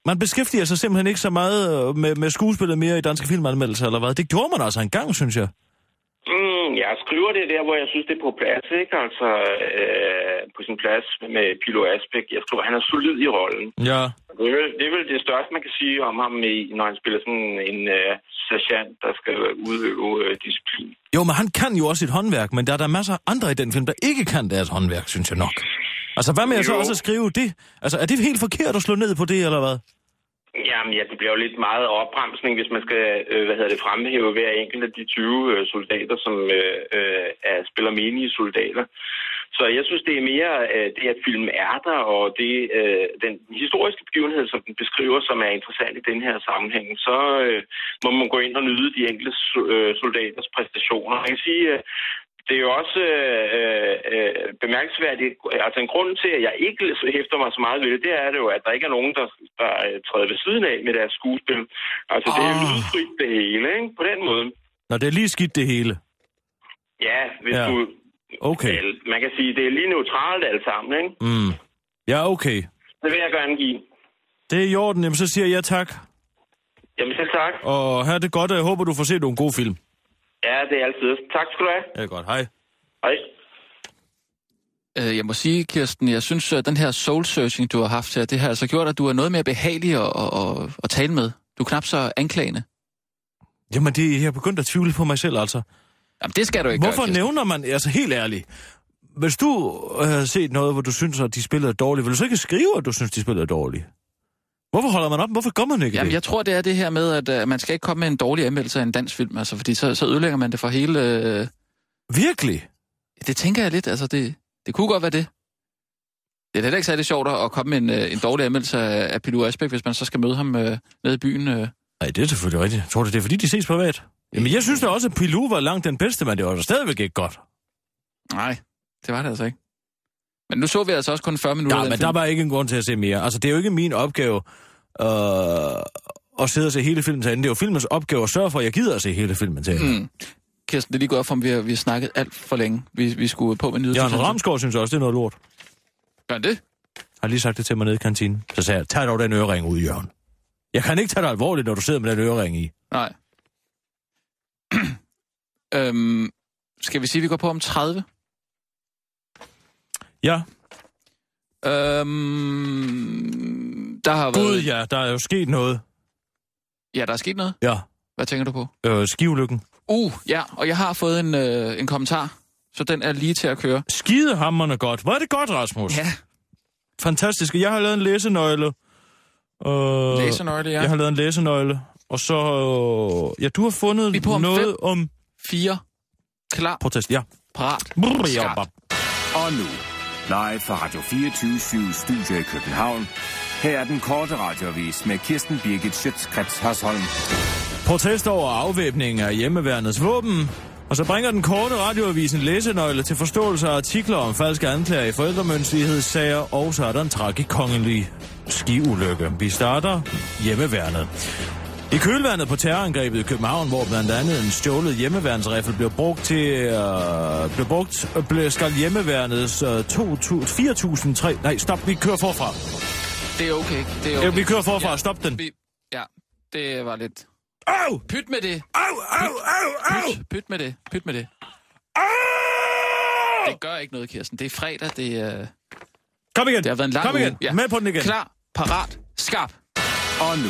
man beskæftiger sig simpelthen ikke så meget øh, med, med skuespillet mere i danske filmanmeldelser, eller hvad? Det gjorde man altså engang, synes jeg. Mm, jeg skriver det der, hvor jeg synes, det er på plads, ikke? Altså, øh, på sin plads med Pilo Asbæk. Jeg skriver, han er solid i rollen. Ja. Det er, vel, det er vel det største, man kan sige om ham, i, når han spiller sådan en øh, sergeant, der skal udøve øh, disciplin. Jo, men han kan jo også et håndværk, men der er der masser af andre i den film, der ikke kan deres håndværk, synes jeg nok. Altså, hvad med at så Jo. også at skrive det? Altså, er det helt forkert at slå ned på det, eller hvad? Jamen ja, det bliver jo lidt meget opbremsning, hvis man skal øh, hvad hedder det, fremhæve hver enkelt af de 20 øh, soldater, som øh, øh, er, spiller menige soldater. Så jeg synes, det er mere øh, det, at filmen er der, og det øh, den historiske begivenhed, som den beskriver, som er interessant i den her sammenhæng. Så øh, må man gå ind og nyde de enkelte øh, soldaters præstationer. Man kan sige, øh, det er jo også øh, øh, bemærkelsesværdigt. Altså en grund til, at jeg ikke hæfter mig så meget ved det, det er det jo, at der ikke er nogen, der, der øh, træder ved siden af med deres skuespil. Altså det er Ah. lydfrit det hele, ikke? På den måde. Når det er lige skidt det hele. Ja, hvis Ja. du... Okay. Man kan sige, det er lige neutralt alt sammen, ikke? Mm. Ja, okay. Det vil jeg gerne give. Det er i orden, jamen så siger jeg tak. Jamen selv tak. Og have det godt, og jeg håber, du får set nogle gode film. Ja, det er altid. Tak skal du have. Ja, godt. Hej. Hej. Øh, Jeg må sige, Kirsten, jeg synes, at den her soul-searching, du har haft her, det har altså gjort, at du er noget mere behagelig at, at, at, at tale med. Du er knap så anklagende. Jamen, det, jeg er begyndt at tvivle på mig selv, altså. Jamen, det skal du ikke Hvorfor gøre, Kirsten. nævner man, altså helt ærligt, hvis du havde set noget, hvor du synes, at de spillede dårligt, vil du så ikke skrive, at du synes, de spillede dårligt? Hvorfor holder man op? Hvorfor gør man ikke Jamen, det? jeg tror, det er det her med, at uh, man skal ikke komme med en dårlig anmeldelse af en dansk film, altså, fordi så, så ødelægger man det for hele... Uh... Virkelig? Det tænker jeg lidt, altså, det, det kunne godt være det. Det er heller ikke særlig sjovt at komme med en, uh, en dårlig anmeldelse af, af Pilou Asbæk, hvis man så skal møde ham uh, nede i byen. Uh. Nej, det er selvfølgelig rigtigt. Tror du, det er fordi, de ses privat? Jamen, jeg synes da også, at Pilou var langt den bedste, men det var da stadigvæk ikke godt. Nej, det var det altså ikke. Men nu så vi altså også kun 40 minutter. Ja, men film. der var ikke en grund til at se mere. Altså, det er jo ikke min opgave øh, at sidde og se hele filmen til ende. Det er jo filmens opgave at sørge for, at jeg gider at se hele filmen til ende. Mm. Kirsten, det er lige gået op for, om vi har, vi har snakket alt for længe. Vi, vi skulle på med nyheder. Jørgen Ramsgaard synes også, det er noget lort. Gør han det? har lige sagt det til mig nede i kantinen. Så sagde jeg, tag dog den ørering ud, Jørgen. Jeg kan ikke tage dig alvorligt, når du sidder med den ørering i. Nej. øhm, skal vi sige, at vi går på om 30? Ja, Øhm, der har gud været... ja, der er jo sket noget. Ja, der er sket noget. Ja, Hvad tænker du på? øh, skivulykken. Uh, ja, og jeg har fået en, øh, en kommentar, så den er lige til at køre. Skidehammerne godt. Hvor er det godt, Rasmus? Ja, Fantastisk. Jeg har lavet en læsenøgle. Øh, læsenøgle, ja. Jeg har lavet en læsenøgle. Og så... Øh, ja, du har fundet Vi på om noget fem. om... Fire. Klar, Protest, ja. parat, ja, bap. Og nu, live fra Radio 24 Studio i København. Her er den korte radiovis med Kirsten Birgit Schøtzgrads Hasholm. Protest over afvæbning af hjemmeværnets våben. Og så bringer den korte radioavis en læsenøgle til forståelse af artikler om falske anklager i forældremyndighedssager, og så er der en tragikongelig skiulykke. Vi starter hjemmeværnet. I kølvandet på terrorangrebet i København, hvor blandt andet en stjålet hjemmeværnsriffel blev brugt til, øh, blev brugt, øh, blev, skal hjemmeværnets øh, 4.003... Nej, stop, vi kører forfra. Det er okay, det er Okay. okay. Vi kører forfra, Ja. stop den. Vi, ja, det var lidt... Au! Pyt med det. Au, au, au, au! Pyt, pyt med det. Pyt med det. Det gør ikke noget, Kirsten. Det er fredag, det er... Kom igen, Det har været en lang kom uge. igen, Ja. med på den igen. Klar, parat, skarp. Og nu,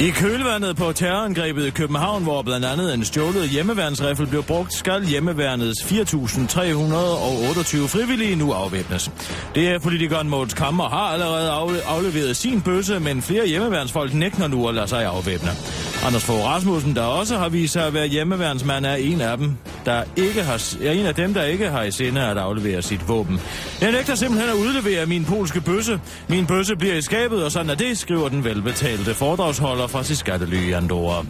I kølvandet på terrorangrebet i København, hvor blandt andet en stjålet hjemmeværnsrifle blev brugt, skal hjemmeværnets 4.328 frivillige nu afvæbnes. Det er politikeren Måns Kammer har allerede afleveret sin bøsse, men flere hjemmeværnsfolk nægter nu at lade sig afvæbne. Anders Fogh Rasmussen, der også har vist sig at være hjemmeværnsmand, er en af dem, der ikke har, er en af dem, der ikke har i sinde at aflevere sit våben. Jeg nægter simpelthen at udlevere min polske bøsse. Min bøsse bliver i skabet, og sådan er det, skriver den velbetalte foredragsholder fra sit skattely i Andorra.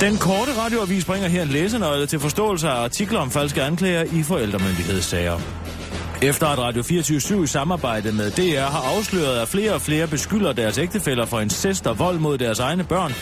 Den korte radioavis bringer her en læsenøgle til forståelse af artikler om falske anklager i forældremyndighedssager. Efter at Radio 24 i samarbejde med DR har afsløret, at flere og flere beskylder deres ægtefæller for incest og vold mod deres egne børn,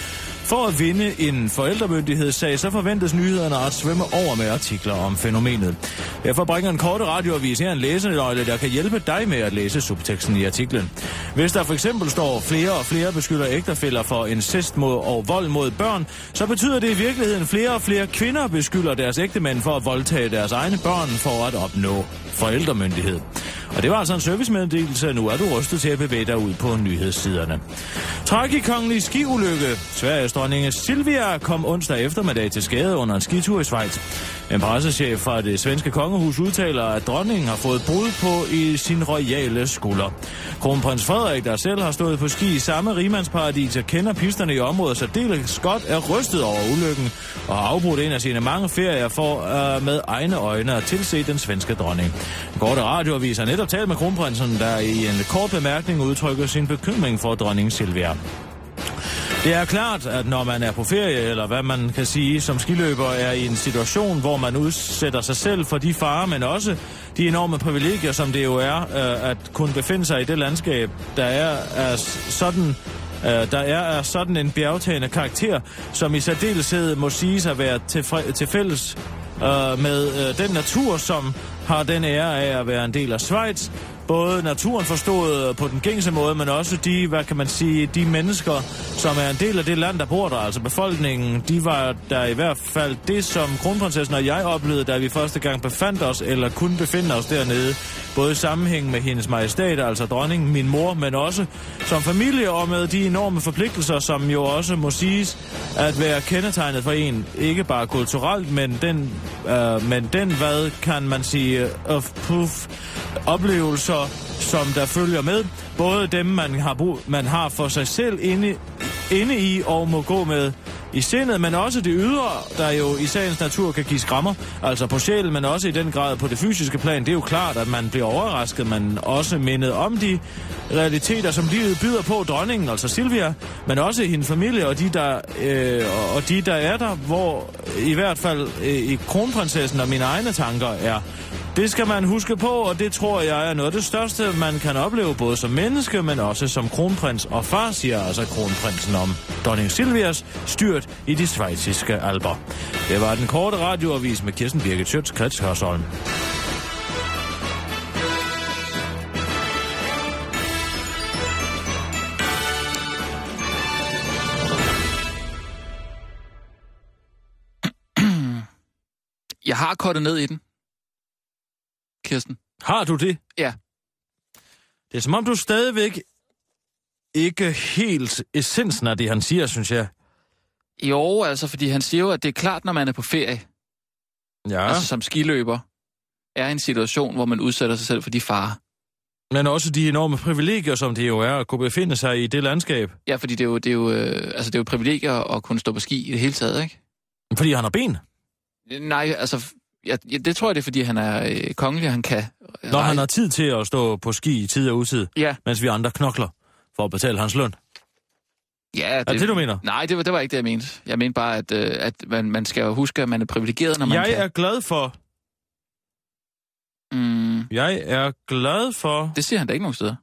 for at vinde en forældremyndighedssag, så forventes nyhederne at svømme over med artikler om fænomenet. Derfor bringer en korte radioavis her en læsenøgle, der kan hjælpe dig med at læse subteksten i artiklen. Hvis der for eksempel står flere og flere beskylder ægtefæller for incest mod og vold mod børn, så betyder det i virkeligheden flere og flere kvinder beskylder deres ægtemænd for at voldtage deres egne børn for at opnå forældremyndighed. Og det var altså en servicemeddelelse. Nu er du rustet til at bevæge dig ud på nyhedssiderne. Tragikongelig skiulykke. Sveriges dronning Silvia kom onsdag eftermiddag til skade under en skitur i Schweiz. En pressechef fra det svenske kongehus udtaler, at dronningen har fået brud på i sin royale skulder. Kronprins Frederik, der selv har stået på ski i samme rimandsparadis og kender pisterne i området særdeles godt, er rystet over ulykken og har afbrudt en af sine mange ferier for uh, med egne øjne at tilse den svenske dronning. Korte radioavis har netop talt med kronprinsen, der i en kort bemærkning udtrykker sin bekymring for dronning Silvia. Det er klart, at når man er på ferie, eller hvad man kan sige som skiløber, er i en situation, hvor man udsætter sig selv for de farer, men også de enorme privilegier, som det jo er øh, at kunne befinde sig i det landskab, der er, er sådan øh, der er af sådan en bjergtagende karakter, som i særdeleshed må siges at være til, til fælles øh, med øh, den natur, som har den ære af at være en del af Schweiz. Både naturen forstået på den gængse måde, men også de, hvad kan man sige, de mennesker, som er en del af det land, der bor der, altså befolkningen, de var der i hvert fald det, som kronprinsessen og jeg oplevede, da vi første gang befandt os, eller kunne befinde os dernede. Både i sammenhæng med hendes majestæt, altså dronningen, min mor, men også som familie og med de enorme forpligtelser, som jo også må siges at være kendetegnet for en, ikke bare kulturelt, men den, øh, men den hvad kan man sige, øh, of proof oplevelser, som der følger med. Både dem, man har, brug, man har for sig selv inde, inde i og må gå med i sindet, men også det ydre, der jo i sagens natur kan give skrammer. Altså på sjælen, men også i den grad på det fysiske plan. Det er jo klart, at man bliver overrasket, man også mindet om de realiteter, som livet byder på dronningen, altså Silvia, men også hendes familie og de, der, øh, og de, der er der, hvor i hvert fald øh, i kronprinsessen og mine egne tanker er. Det skal man huske på, og det tror jeg er noget af det største, man kan opleve både som menneske, men også som kronprins og far, siger altså kronprinsen om dronning Silvias styrt i de svejsiske alber. Det var den korte radioavis med Kirsten Birgit Schøtz, Krets Hørsholm. Jeg har kortet ned i den. Kirsten. Har du det? Ja. Det er som om, du stadigvæk ikke helt essensen af det, han siger, synes jeg. Jo, altså, fordi han siger jo, at det er klart, når man er på ferie, Ja. altså som skiløber, er en situation, hvor man udsætter sig selv for de farer. Men også de enorme privilegier, som det jo er at kunne befinde sig i det landskab. Ja, fordi det er jo, det er jo, øh, altså, det er jo privilegier at kunne stå på ski i det hele taget, ikke? Fordi han har ben. Nej, altså, ja, ja, det tror jeg, det er, fordi han er øh, kongelig, han kan... Når han har tid til at stå på ski i tid og utid, Ja, mens vi andre knokler for at betale hans løn. ja Er det det, du mener? Nej, det var, det var ikke det, jeg mente. Jeg mente bare, at, øh, at man, man skal jo huske, at man er privilegeret, når man Jeg kan. er glad for, Mm, jeg er glad for, det siger han da ikke nogen steder.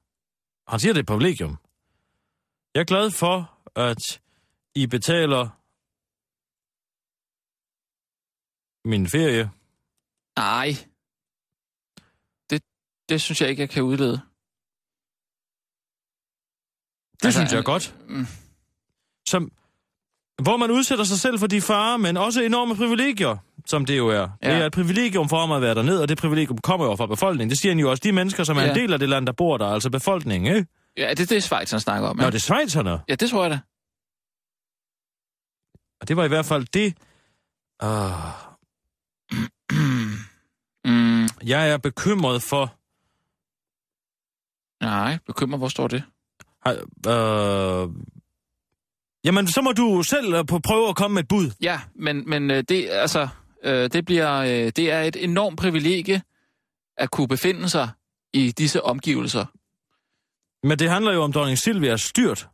han siger det er privilegium. Jeg er glad for, at I betaler min ferie. Nej. Det, det synes jeg ikke, jeg kan udlede. Det Altså, synes jeg er godt. Mm. Som, hvor man udsætter sig selv for de farer, men også enorme privilegier, som det jo er. Ja. Det er et privilegium for ham at være dernede, og det privilegium kommer jo fra befolkningen. Det siger han jo også de mennesker, som er Ja. en del af det land, der bor der, altså befolkningen, ikke? Ja, det er det, Schweiz, han snakker om. Nå, Ja, det er svejserne. ja det tror jeg da. Og det var i hvert fald det. Uh, jeg er bekymret for... nej, bekymrer, hvor står det? Uh, jamen, så må du selv uh, på prøve at komme med et bud. Ja, men, men øh, det, altså, øh, det, bliver, øh, det er et enormt privilegie at kunne befinde sig i disse omgivelser. Men det handler jo om dronning Silvias styrt.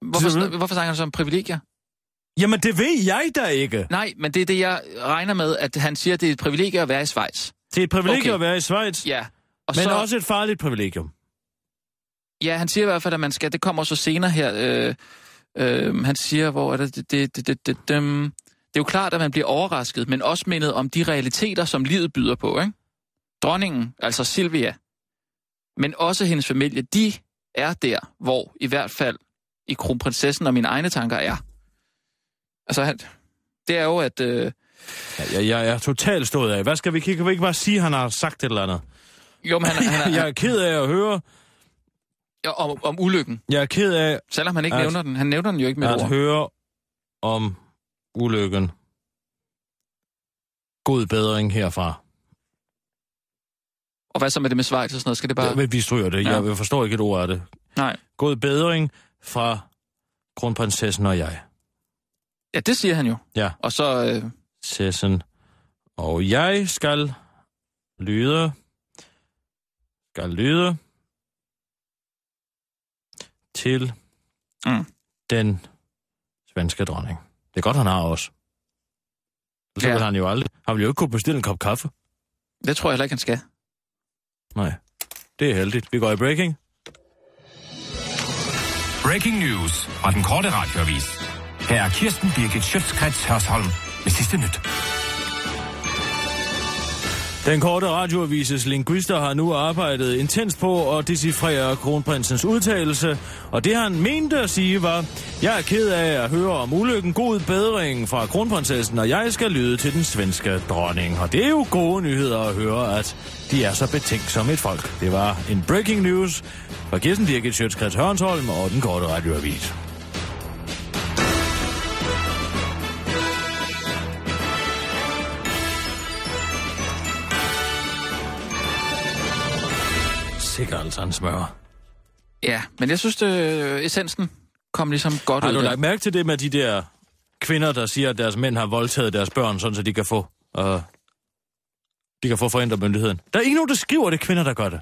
Hvorfor, du sn- hvorfor snakker han så om privilegier? Jamen, det ved jeg da ikke. Nej, men det er det, jeg regner med, at han siger, at det er et privilegie at være i Schweiz. Det er et privilegium Okay. at være i Schweiz, Ja. Og men så, også et farligt privilegium. Ja, han siger i hvert fald, at man skal... Det kommer så senere her. Øh, øh, han siger, hvor er det... Det, det, det, det, det, dem, det er jo klart, at man bliver overrasket, men også mindet om de realiteter, som livet byder på, ikke? Dronningen, altså Silvia, men også hendes familie, de er der, hvor i hvert fald i kronprinsessen og mine egne tanker er. Altså, han, det er jo, at... Øh, Ja, jeg, jeg er totalt stået af. Hvad skal vi kigge? Kan vi ikke bare sige, at han har sagt et eller andet? jo, men han, han, Jeg han, er ked af at høre. om, om ulykken. Jeg er ked af Selvom han ikke At- nævner den. Han nævner den jo ikke med at ord. høre om ulykken. God bedring herfra. Og hvad så med det med Schweiz og sådan noget? Skal det bare... Ja. Vi stryger det. Ja. Jeg forstår ikke et ord af det. Nej. God bedring fra kronprinsessen og jeg. Ja, det siger han jo. Ja. Og så... Øh, Sessen. Og jeg skal lyde. Skal lyde. Til Mm. den svenske dronning. Det er godt, han har også. Så Ja. ja. han jo aldrig. Han vil jo ikke kunne bestille en kop kaffe. det tror jeg heller ikke, han skal. Nej. Det er heldigt. Vi går i breaking. Breaking news fra den korte radioavis. Her er Kirsten Birgit Schøtzgrads Hørsholm med sidste nyt. Den korte radioavises linguister har nu arbejdet intenst på at decifrere kronprinsens udtalelse, og det han mente at sige var, jeg er ked af at høre om ulykken god bedring fra kronprinsessen, og jeg skal lyde til den svenske dronning. Og det er jo gode nyheder at høre, at de er så betænkt som et folk. Det var en breaking news fra Kirsten Birgit Sjøtskrets Hørnsholm og den korte radioavis. Sikkert altså en smør. Ja, men jeg synes, det, essensen kom ligesom godt Har ud. du der. lagt mærke til det med de der kvinder, der siger, at deres mænd har voldtaget deres børn, sådan så de kan få, øh, de kan få forældremyndigheden. Der er ikke nogen, der skriver, det er kvinder, der gør det.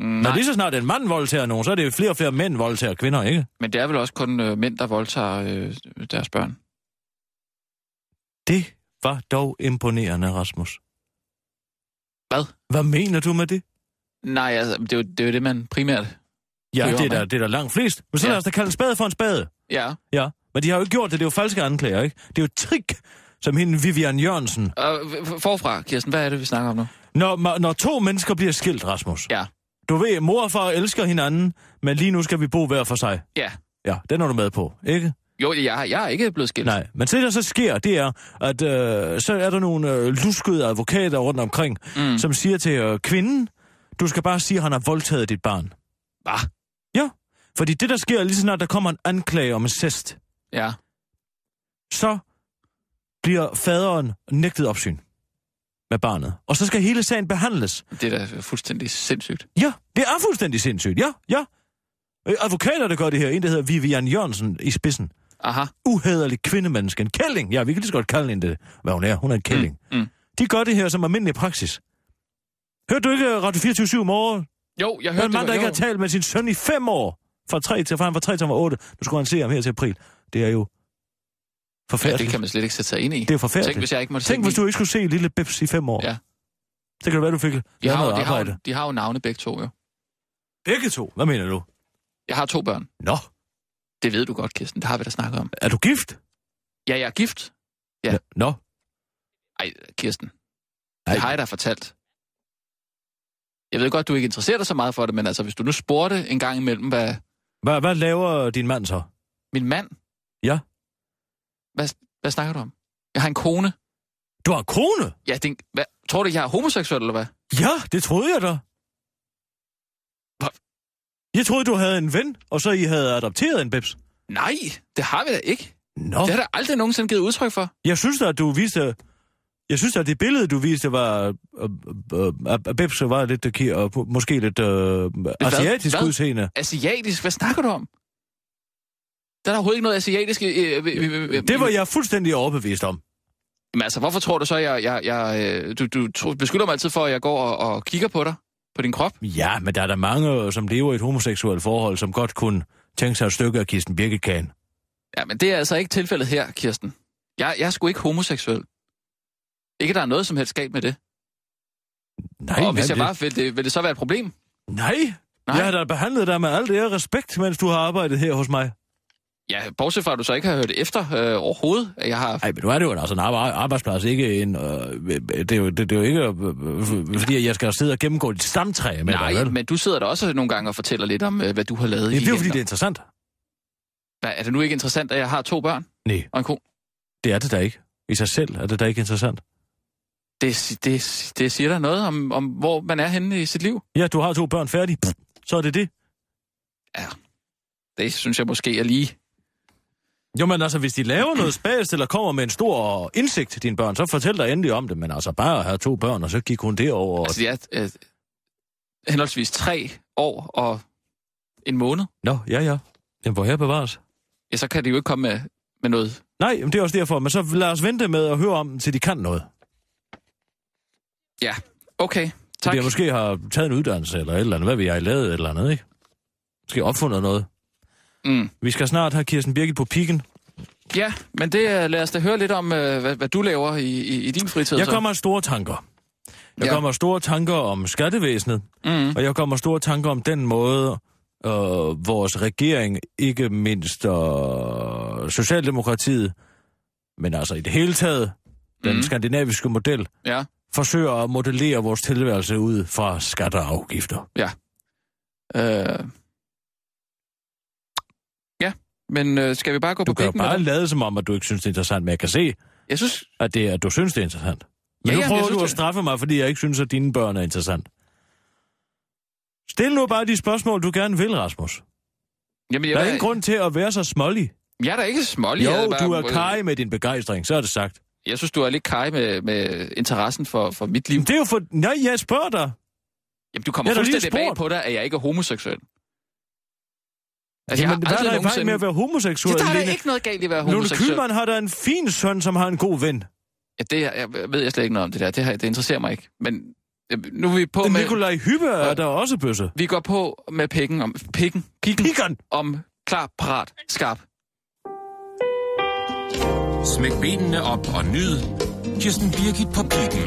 Mm, Når nej, lige så snart en mand voldtager nogen, så er det jo flere og flere mænd voldtager kvinder, ikke? men det er vel også kun øh, mænd, der voldtager øh, deres børn. Det var dog imponerende, Rasmus. Hvad? Hvad mener du med det? Nej, altså, det er jo det, er jo det man primært... Ja, det er, der, det er der langt flest. Men så Ja. lad os da kalde en spade for en spade. Ja. Ja, men de har jo ikke gjort det. Det er jo falske anklager, ikke? Det er jo trick, som hende Vivian Jørgensen. F- forfra, Kirsten, hvad er det, vi snakker om nu? Når, når to mennesker bliver skilt, Rasmus. Ja. Du ved, mor og far elsker hinanden, men lige nu skal vi bo hver for sig. Ja. Ja, den er du med på, ikke? Jo, jeg, jeg er ikke blevet skilt. Nej, men det der så sker, det er, at øh, så er der nogle øh, luskede advokater rundt omkring, Mm. som siger til øh, kvinden, du skal bare sige, at han har voldtaget dit barn. Hvad? Ja, fordi det der sker, lige så snart der kommer en anklage om incest, Ja. så bliver faderen nægtet opsyn med barnet. Og så skal hele sagen behandles. Det er da fuldstændig sindssygt. Ja, det er fuldstændig sindssygt. Ja, ja. Øh, Advokater, der gør det her, en der hedder Vivian Jørgensen i spidsen. Aha. Uhederlig kvindemenneske. En kælling. Ja, vi kan lige så godt kalde hende det, hvad hun er. Hun er en kælling. Mm, mm. De gør det her som almindelig praksis. Hørte du ikke øh, Radio 24 i morgen? Jo, jeg hørte en mand, der det. ikke jo. har talt med sin søn i fem år. Fra, 3 til, fra han var 3 til han var 8. Nu skulle han se ham her til april. Det er jo Ja, forfærdeligt. det kan man slet ikke sætte sig ind i. det er forfærdeligt. Tænk, hvis jeg ikke måtte Tænk, hvis du ikke skulle se lille Bebs i fem år. Ja. Det kan det være, du fik de har, noget de, har, arbejde. jo- de har jo navne begge to, jo. Begge to? Hvad mener du? Jeg har to børn. Nå, Det ved du godt, Kirsten. Det har vi da snakket om. er du gift? Ja, jeg er gift. Ja. Nå, Ej, Kirsten. Ej. Det har jeg da fortalt. Jeg ved godt, du ikke interesserer dig så meget for det, men altså, hvis du nu spurgte en gang imellem, hvad hvad, hvad laver din mand så? min mand... Ja. Hvad, hvad snakker du om? Jeg har en kone. Du har en kone? Ja, det hvad, tror du, jeg er homoseksuel, eller hvad? Ja, det troede jeg da. Hvad? Jeg troede, du havde en ven, og så I havde adopteret en Bebs. Nej, det har vi da ikke. Nå, Det har der aldrig nogensinde givet udtryk for. jeg synes da, at du viste... Jeg synes at det billede, du viste, var... Øh, øh, at Bebs var lidt, øh, og måske lidt øh, asiatisk Hvad? udseende. Asiatisk? Hvad snakker du om? Der er overhovedet ikke noget asiatisk... Øh, øh, øh, øh, Det var jeg fuldstændig overbevist om. Men altså, hvorfor tror du så, jeg... jeg, jeg øh, du du beskylder mig altid for, at jeg går og, og kigger på dig? På din krop? Ja, men der er der mange, som lever i et homoseksuelt forhold, som godt kunne tænke sig et stykke af Kirsten Birkekagen. Ja, men det er altså ikke tilfældet her, Kirsten. Jeg, jeg er sgu ikke homoseksuel. Ikke, der er noget som helst galt med det. Nej, og hvis jeg det- bare vil det, vil det så være et problem? Nej, Nej. jeg har da behandlet dig med alt det her respekt, mens du har arbejdet her hos mig. Ja, bortset fra, at du så ikke har hørt efter øh, overhovedet, at jeg har... Nej, men nu er det jo altså en arbe- arbejdsplads, ikke en... Øh, det, er jo, det, det er jo ikke, øh, fordi jeg skal sidde og gennemgå dit stamtræ med Nej, dig, vel? men du sidder der også nogle gange og fortæller lidt om, øh, hvad du har lavet Det i er jo fordi, det er interessant. Hvad, er det nu ikke interessant, at jeg har to børn Nej, og en kone? det er det da ikke. I sig selv er det da ikke interessant. Det, det, det siger der noget om, om, hvor man er henne i sit liv. Ja, du har to børn færdige. Pff, Så er det det. Det synes jeg måske er lige... Jo, men altså, hvis de laver noget spas, eller kommer med en stor indsigt til dine børn, så fortæl dig endelig om det. Men altså, bare at have to børn, og så gik hun derover. Og... Altså, det er øh, henholdsvis tre år og en måned. Nå, ja, ja. Jamen, hvor her bevares. Ja, så kan det jo ikke komme med, med noget. Nej, men det er også derfor. Men så lad os vente med at høre om, til de kan noget. Ja, okay. Tak. Tak. De måske har taget en uddannelse, eller et eller andet. Hvad vi har I lavet, et eller andet, ikke? Måske opfundet noget. Mm. Vi skal snart have Kirsten Birgit på pikken. Ja, men det, øh, lad os da høre lidt om, øh, hvad, hvad du laver i, i, i din fritid. Jeg så. kommer af store tanker. Jeg Ja. kommer af store tanker om skattevæsenet, Mm. og jeg kommer af store tanker om den måde, øh, vores regering, ikke mindst øh, Socialdemokratiet, men altså i det hele taget, den Mhm. skandinaviske model, Ja, forsøger at modellere vores tilværelse ud fra skatter og afgifter. øh... ja. men øh, skal vi bare gå Du på kan jo bare det? lade som om, at du ikke synes, det er interessant, men jeg kan se, Jeg synes, at, det, at du synes, det er interessant. Men Ja, nu ja, prøver jeg synes, du at det- straffe mig, fordi jeg ikke synes, at dine børn er interessant. Stil nu bare de spørgsmål, du gerne vil, Rasmus. jamen, Der jeg, er ingen grund til at være så smålig. jeg er da ikke smålig. Jo, jeg bare- du er kaj med din begejstring, så er det sagt. Jeg synes, du er lidt kaj med, med interessen for, for mit liv. Men det er jo for... Nej, jeg spørger dig. Jamen, du kommer Jeg har fuldstændig bag på dig, at jeg ikke er homoseksuel. Altså, jeg Jamen, hvad er der i vejen med at være homoseksuel, Ja, der er der ikke noget galt i at være Lone homoseksuel. Kylman har da en fin søn, som har en god ven. Ja, det er- jeg ved jeg slet ikke noget om det der. Det, her, det interesserer mig ikke. Men nu er vi på Men med... Nikolaj Hyppe er der også bøsse. Vi går på med pikken om... Pikken? Pikken? Pikken! Om klar, parat, skarp. Smæk benene op og nyd. Kirsten Birgit på pikken.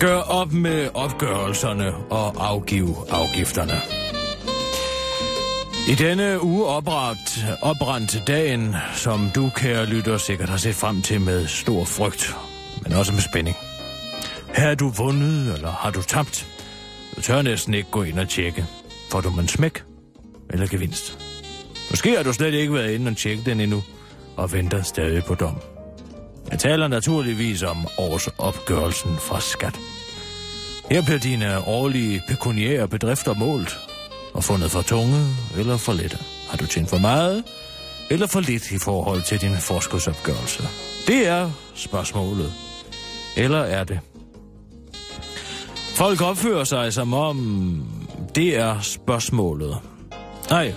Gør op med opgørelserne og afgiv afgifterne. I denne uge opbragt, opbrændt dagen, som du, kære lytter, sikkert har set frem til med stor frygt, men også med spænding. Her er du vundet, eller har du tabt? Du tør næsten ikke gå ind og tjekke. Får du en smæk eller gevinst? Måske har du slet ikke været inde og tjekke den endnu, og venter stadig på dom. Jeg taler naturligvis om årsopgørelsen fra skat. Her bliver dine årlige pekuniære bedrifter målt og fundet for tunge eller for lette. Har du tjent for meget eller for lidt i forhold til din forskudsopgørelse? Det er spørgsmålet. Eller er det? Folk opfører sig som om det er spørgsmålet. Nej,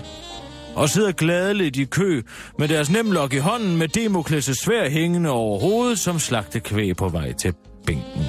og sidder gladeligt i kø med deres nemlok i hånden med Demokles' svær hængende over hovedet som slagte kvæg på vej til bænken.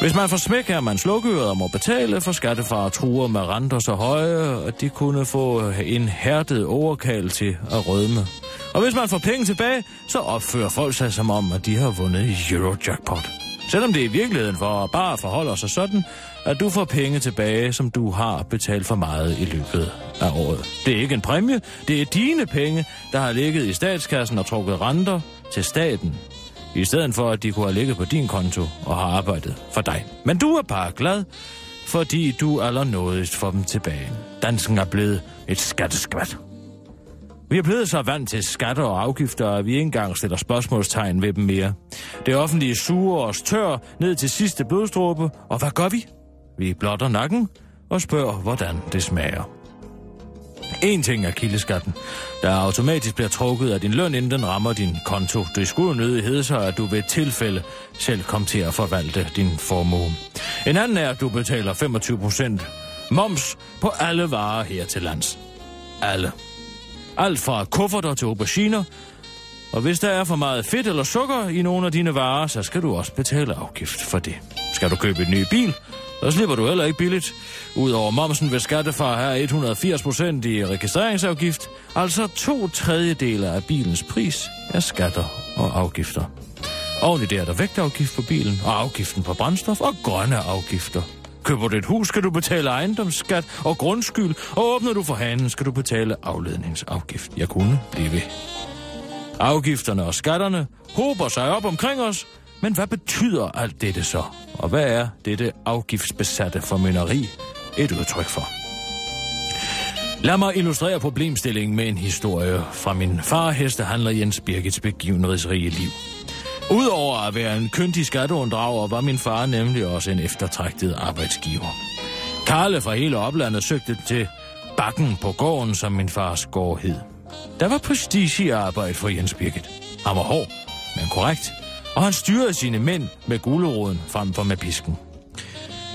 Hvis man får smæk, er man slukøret og må betale, for skattefar truer med renter så høje, at de kunne få en hærdet overkald til at rødme. Og hvis man får penge tilbage, så opfører folk sig som om, at de har vundet Eurojackpot. Selvom det i virkeligheden for bare forholder sig sådan, at du får penge tilbage, som du har betalt for meget i løbet af året. Det er ikke en præmie, det er dine penge, der har ligget i statskassen og trukket renter til staten, i stedet for at de kunne have ligget på din konto og har arbejdet for dig. Men du er bare glad, fordi du allernådigst får dem tilbage. Dansken er blevet et skatteskvat. Vi er blevet så vant til skatter og afgifter, at vi ikke engang stiller spørgsmålstegn ved dem mere. Det offentlige suger os tør ned til sidste blodstråbe, og hvad gør vi? Vi blotter nakken og spørger, hvordan det smager. En ting er kildeskatten, der automatisk bliver trukket af din løn, inden den rammer din konto. Det skulle nødig hedde sig, at du ved et tilfælde selv kom til at forvalte din formue. En anden er, at du betaler 25% moms på alle varer her til lands. Alle. Alt fra kufferter til auberginer. Og hvis der er for meget fedt eller sukker i nogle af dine varer, så skal du også betale afgift for det. Skal du købe en ny bil, så slipper du heller ikke billigt. Udover momsen vil skattefar have 180% i registreringsafgift, altså to tredjedele af bilens pris er skatter og afgifter. Oven i det er der vægtafgift på bilen, og afgiften på brændstof og grønne afgifter. Køber du et hus, skal du betale ejendomsskat og grundskyld, og åbner du for handel, skal du betale afledningsafgift. Jeg kunne blive ved. Afgifterne og skatterne hober sig op omkring os, men hvad betyder alt dette så? Og hvad er dette afgiftsbesatte formynderi et udtryk for? Lad mig illustrere problemstillingen med en historie fra min far, hestehandler Jens Birgits begivenhedsrige liv. Udover at være en kyndig skatteunddrager, var min far nemlig også en eftertragtet arbejdsgiver. Karle fra hele oplandet søgte til bakken på gården, som min fars gård hed. Der var prestige i arbejde for Jens Birgit. Han var hård, men korrekt, og han styrede sine mænd med guleroden frem for med pisken.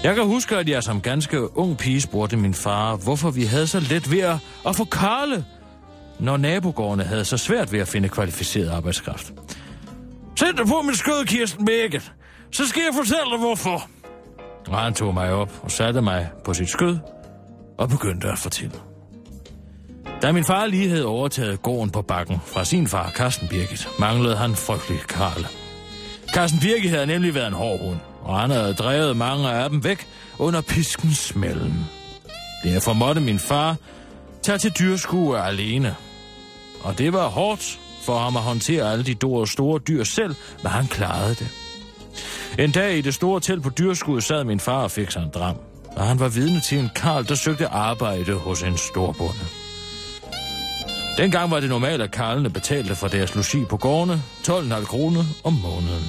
Jeg kan huske, at jeg som ganske ung pige spurgte min far, hvorfor vi havde så let ved at få Karle, når nabogårdene havde så svært ved at finde kvalificeret arbejdskraft. Sæt dig på min skød, Kirsten Birgit. Så skal jeg fortælle dig, hvorfor. Og han tog mig op og satte mig på sit skød og begyndte at fortælle. Da min far lige havde overtaget gården på bakken fra sin far, Carsten Birgit, manglede han frygtelig Karl. Carsten Birgit havde nemlig været en hård hund, og han havde drevet mange af dem væk under piskens smellen. Derfor måtte min far tage til dyrskue alene. Og det var hårdt for ham at håndtere alle de store, store dyr selv, men han klarede det. En dag i det store telt på dyrskud sad min far og fik sig en dram, og han var vidne til en karl, der søgte arbejde hos en storbonde. Dengang var det normalt, at karlene betalte for deres logi på gårdene 12,5 kroner om måneden.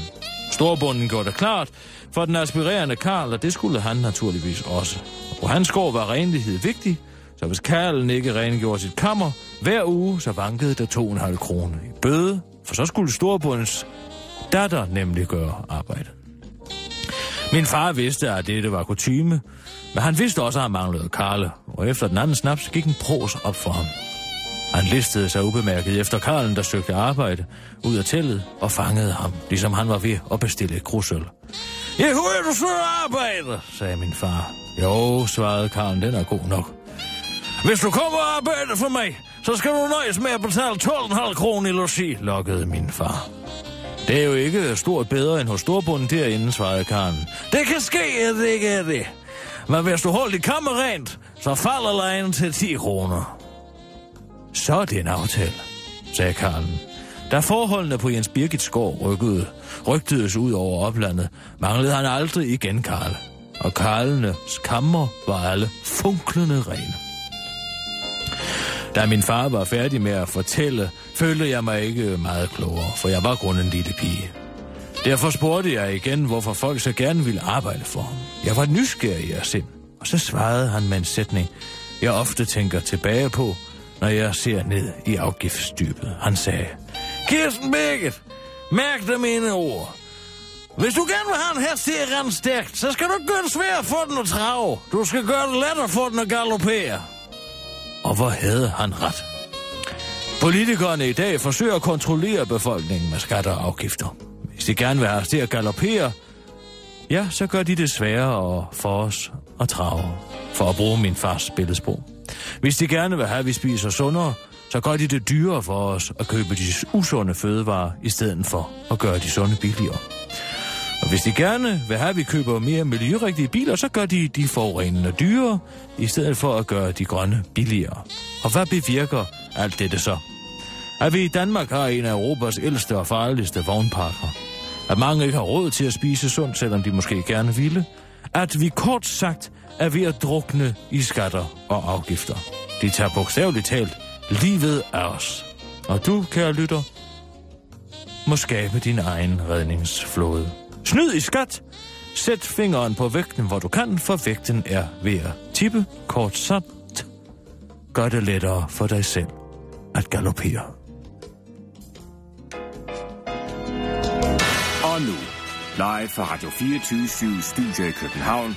Storbunden gjorde det klart for den aspirerende Karl, og det skulle han naturligvis også. Og hans gård var renlighed vigtig, så hvis Karlen ikke rengjorde sit kammer hver uge, så vankede der 2,5 kroner i bøde, for så skulle storbundens datter nemlig gøre arbejdet. Min far vidste, at dette var kutyme, Men han vidste også, at han manglede Karle, og efter den anden snaps gik en pros op for ham. Han listede sig ubemærket efter Karlen, der søgte arbejde, ud af teltet og fangede ham, ligesom han var ved at bestille et krusøl. Jeg hører, du søger arbejde, sagde min far. Jo, svarede Karlen, den er god nok. Hvis du kommer og arbejder for mig, så skal du nøjes med at betale 12,5 kroner i logi, lokkede min far. Det er jo ikke stort bedre end hos storbunden derinde, svarede Karen. Det kan ske, at det ikke er det. Men hvis du holder dit kammer rent, så falder lejen til 10 kroner. Så er det en aftale, sagde Karen. Da forholdene på Jens Birgits gård rykkede, rygtedes ud over oplandet, manglede han aldrig igen Karl. Og Karlenes kammer var alle funklende rene. Da min far var færdig med at fortælle, følte jeg mig ikke meget klogere, for jeg var kun en lille pige. Derfor spurgte jeg igen, hvorfor folk så gerne ville arbejde for ham. Jeg var nysgerrig af sind, og så svarede han med en sætning, jeg ofte tænker tilbage på, når jeg ser ned i afgiftsdybet. Han sagde, Kirsten Birgit, mærk dig mine ord. Hvis du gerne vil have en hest til at rende stærkt, så skal du ikke gøre det svært for den at trave. Du skal gøre det let at få den at galoppere. Og hvor havde han ret? Politikerne i dag forsøger at kontrollere befolkningen med skatter og afgifter. Hvis de gerne vil have os til at galopere, ja, så gør de det sværere for os at trave, for at bruge min fars billedsprog. Hvis de gerne vil have, at vi spiser sundere, så gør de det dyrere for os at købe de usunde fødevarer, i stedet for at gøre de sunde billigere. Og hvis de gerne vil have, at vi køber mere miljørigtige biler, så gør de de forurenende dyrere, i stedet for at gøre de grønne billigere. Og hvad bevirker alt dette så? At vi i Danmark har en af Europas ældste og farligste vognparker. At mange ikke har råd til at spise sundt, selvom de måske gerne ville. At vi kort sagt er ved at drukne i skatter og afgifter. De tager bogstaveligt talt livet af os. Og du, kære lytter, må skabe din egen redningsflåde. Snyd i skat. Sæt fingeren på vægten, hvor du kan, for vægten er ved at tippe. Kort sagt, gør det lettere for dig selv at galoppere. Og nu, live fra Radio 24 Studio i København.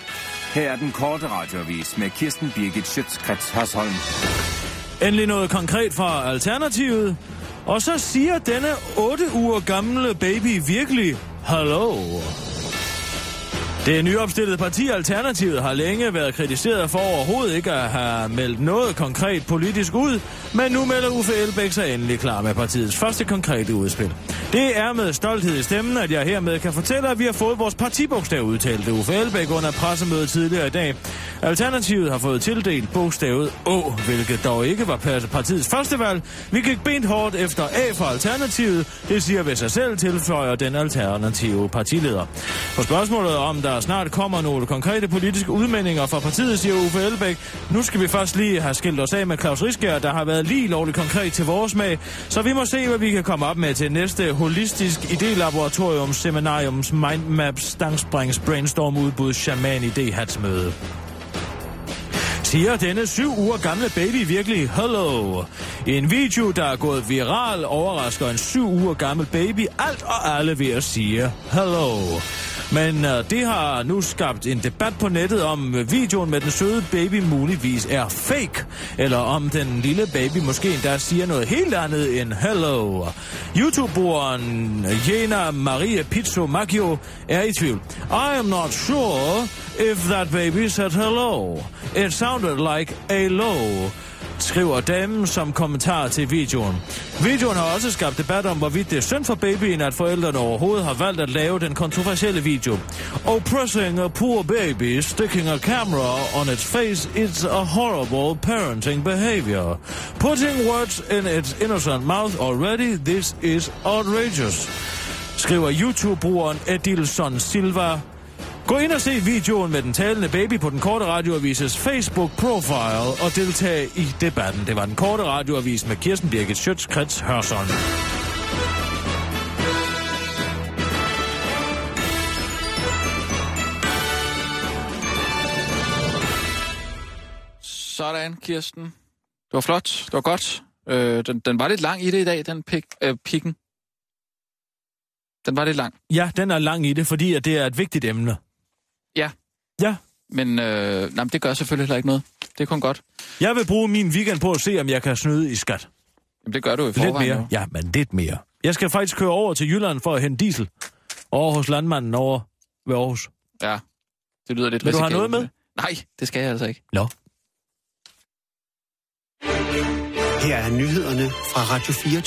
Her er den korte radiovis med Kirsten Birgit Schøtzgrads Hasholm. Endelig noget konkret fra Alternativet. Og så siger denne 8 uger gamle baby virkelig, Hallo. Det nyopstillede parti Alternativet har længe været kritiseret for overhovedet ikke at have meldt noget konkret politisk ud, men nu melder Uffe Elbæk sig endelig klar med partiets første konkrete udspil. Det er med stolthed i stemmen, at jeg hermed kan fortælle, at vi har fået vores partibogstav udtalt Uffe Elbæk under pressemødet tidligere i dag. Alternativet har fået tildelt bogstavet Å, hvilket dog ikke var partiets første valg. Vi gik bent hårdt efter A for Alternativet. Det siger ved sig selv, tilføjer den alternative partileder. På spørgsmålet om der snart kommer nogle konkrete politiske udmeldinger fra partiet, siger Uffe Elbæk. Nu skal vi først lige have skilt os af med Claus Riskær, der har været lige lovligt konkret til vores smag. Så vi må se, hvad vi kan komme op med til næste holistisk idélaboratoriums seminariums mindmaps stangsprings brainstorm udbud shaman idéhatsmøde. Siger denne syv uger gamle baby virkelig hello? En video, der er gået viral, overrasker en syv uger gammel baby alt og alle ved at sige hello. Men øh, det har nu skabt en debat på nettet om øh, videoen med den søde baby muligvis er fake, eller om den lille baby måske endda siger noget helt andet end hello. YouTuberen Jena Maria Pizzo Macchio er i tvivl. I am not sure if that baby said hello. It sounded like a low skriver damen som kommentar til videoen. Videoen har også skabt debat om, hvorvidt det er synd for babyen, at forældrene overhovedet har valgt at lave den kontroversielle video. Oh, Oppressing a poor baby, sticking a camera on its face, it's a horrible parenting behavior. Putting words in its innocent mouth already, this is outrageous. Skriver YouTube-brugeren Edilson Silva Gå ind og se videoen med den talende baby på den korte radioavises Facebook-profile og deltag i debatten. Det var den korte radioavis med Kirsten Birgit Schøtz-Krets Hørsson. Sådan, Kirsten. Det var flot. Det var godt. Øh, den, den var lidt lang i det i dag, den pik, øh, pikken. Den var lidt lang. Ja, den er lang i det, fordi at det er et vigtigt emne. Ja. Men, øh, nej, men det gør selvfølgelig heller ikke noget. Det er kun godt. Jeg vil bruge min weekend på at se, om jeg kan snyde i skat. Jamen, det gør du i Lidt forvejen. mere. jo. Ja, men lidt mere. Jeg skal faktisk køre over til Jylland for at hente diesel. Over hos landmanden over ved Aarhus. Ja, det lyder lidt Vil du have noget med? Nej, det skal jeg altså ikke. Nå. Her er nyhederne fra Radio 24.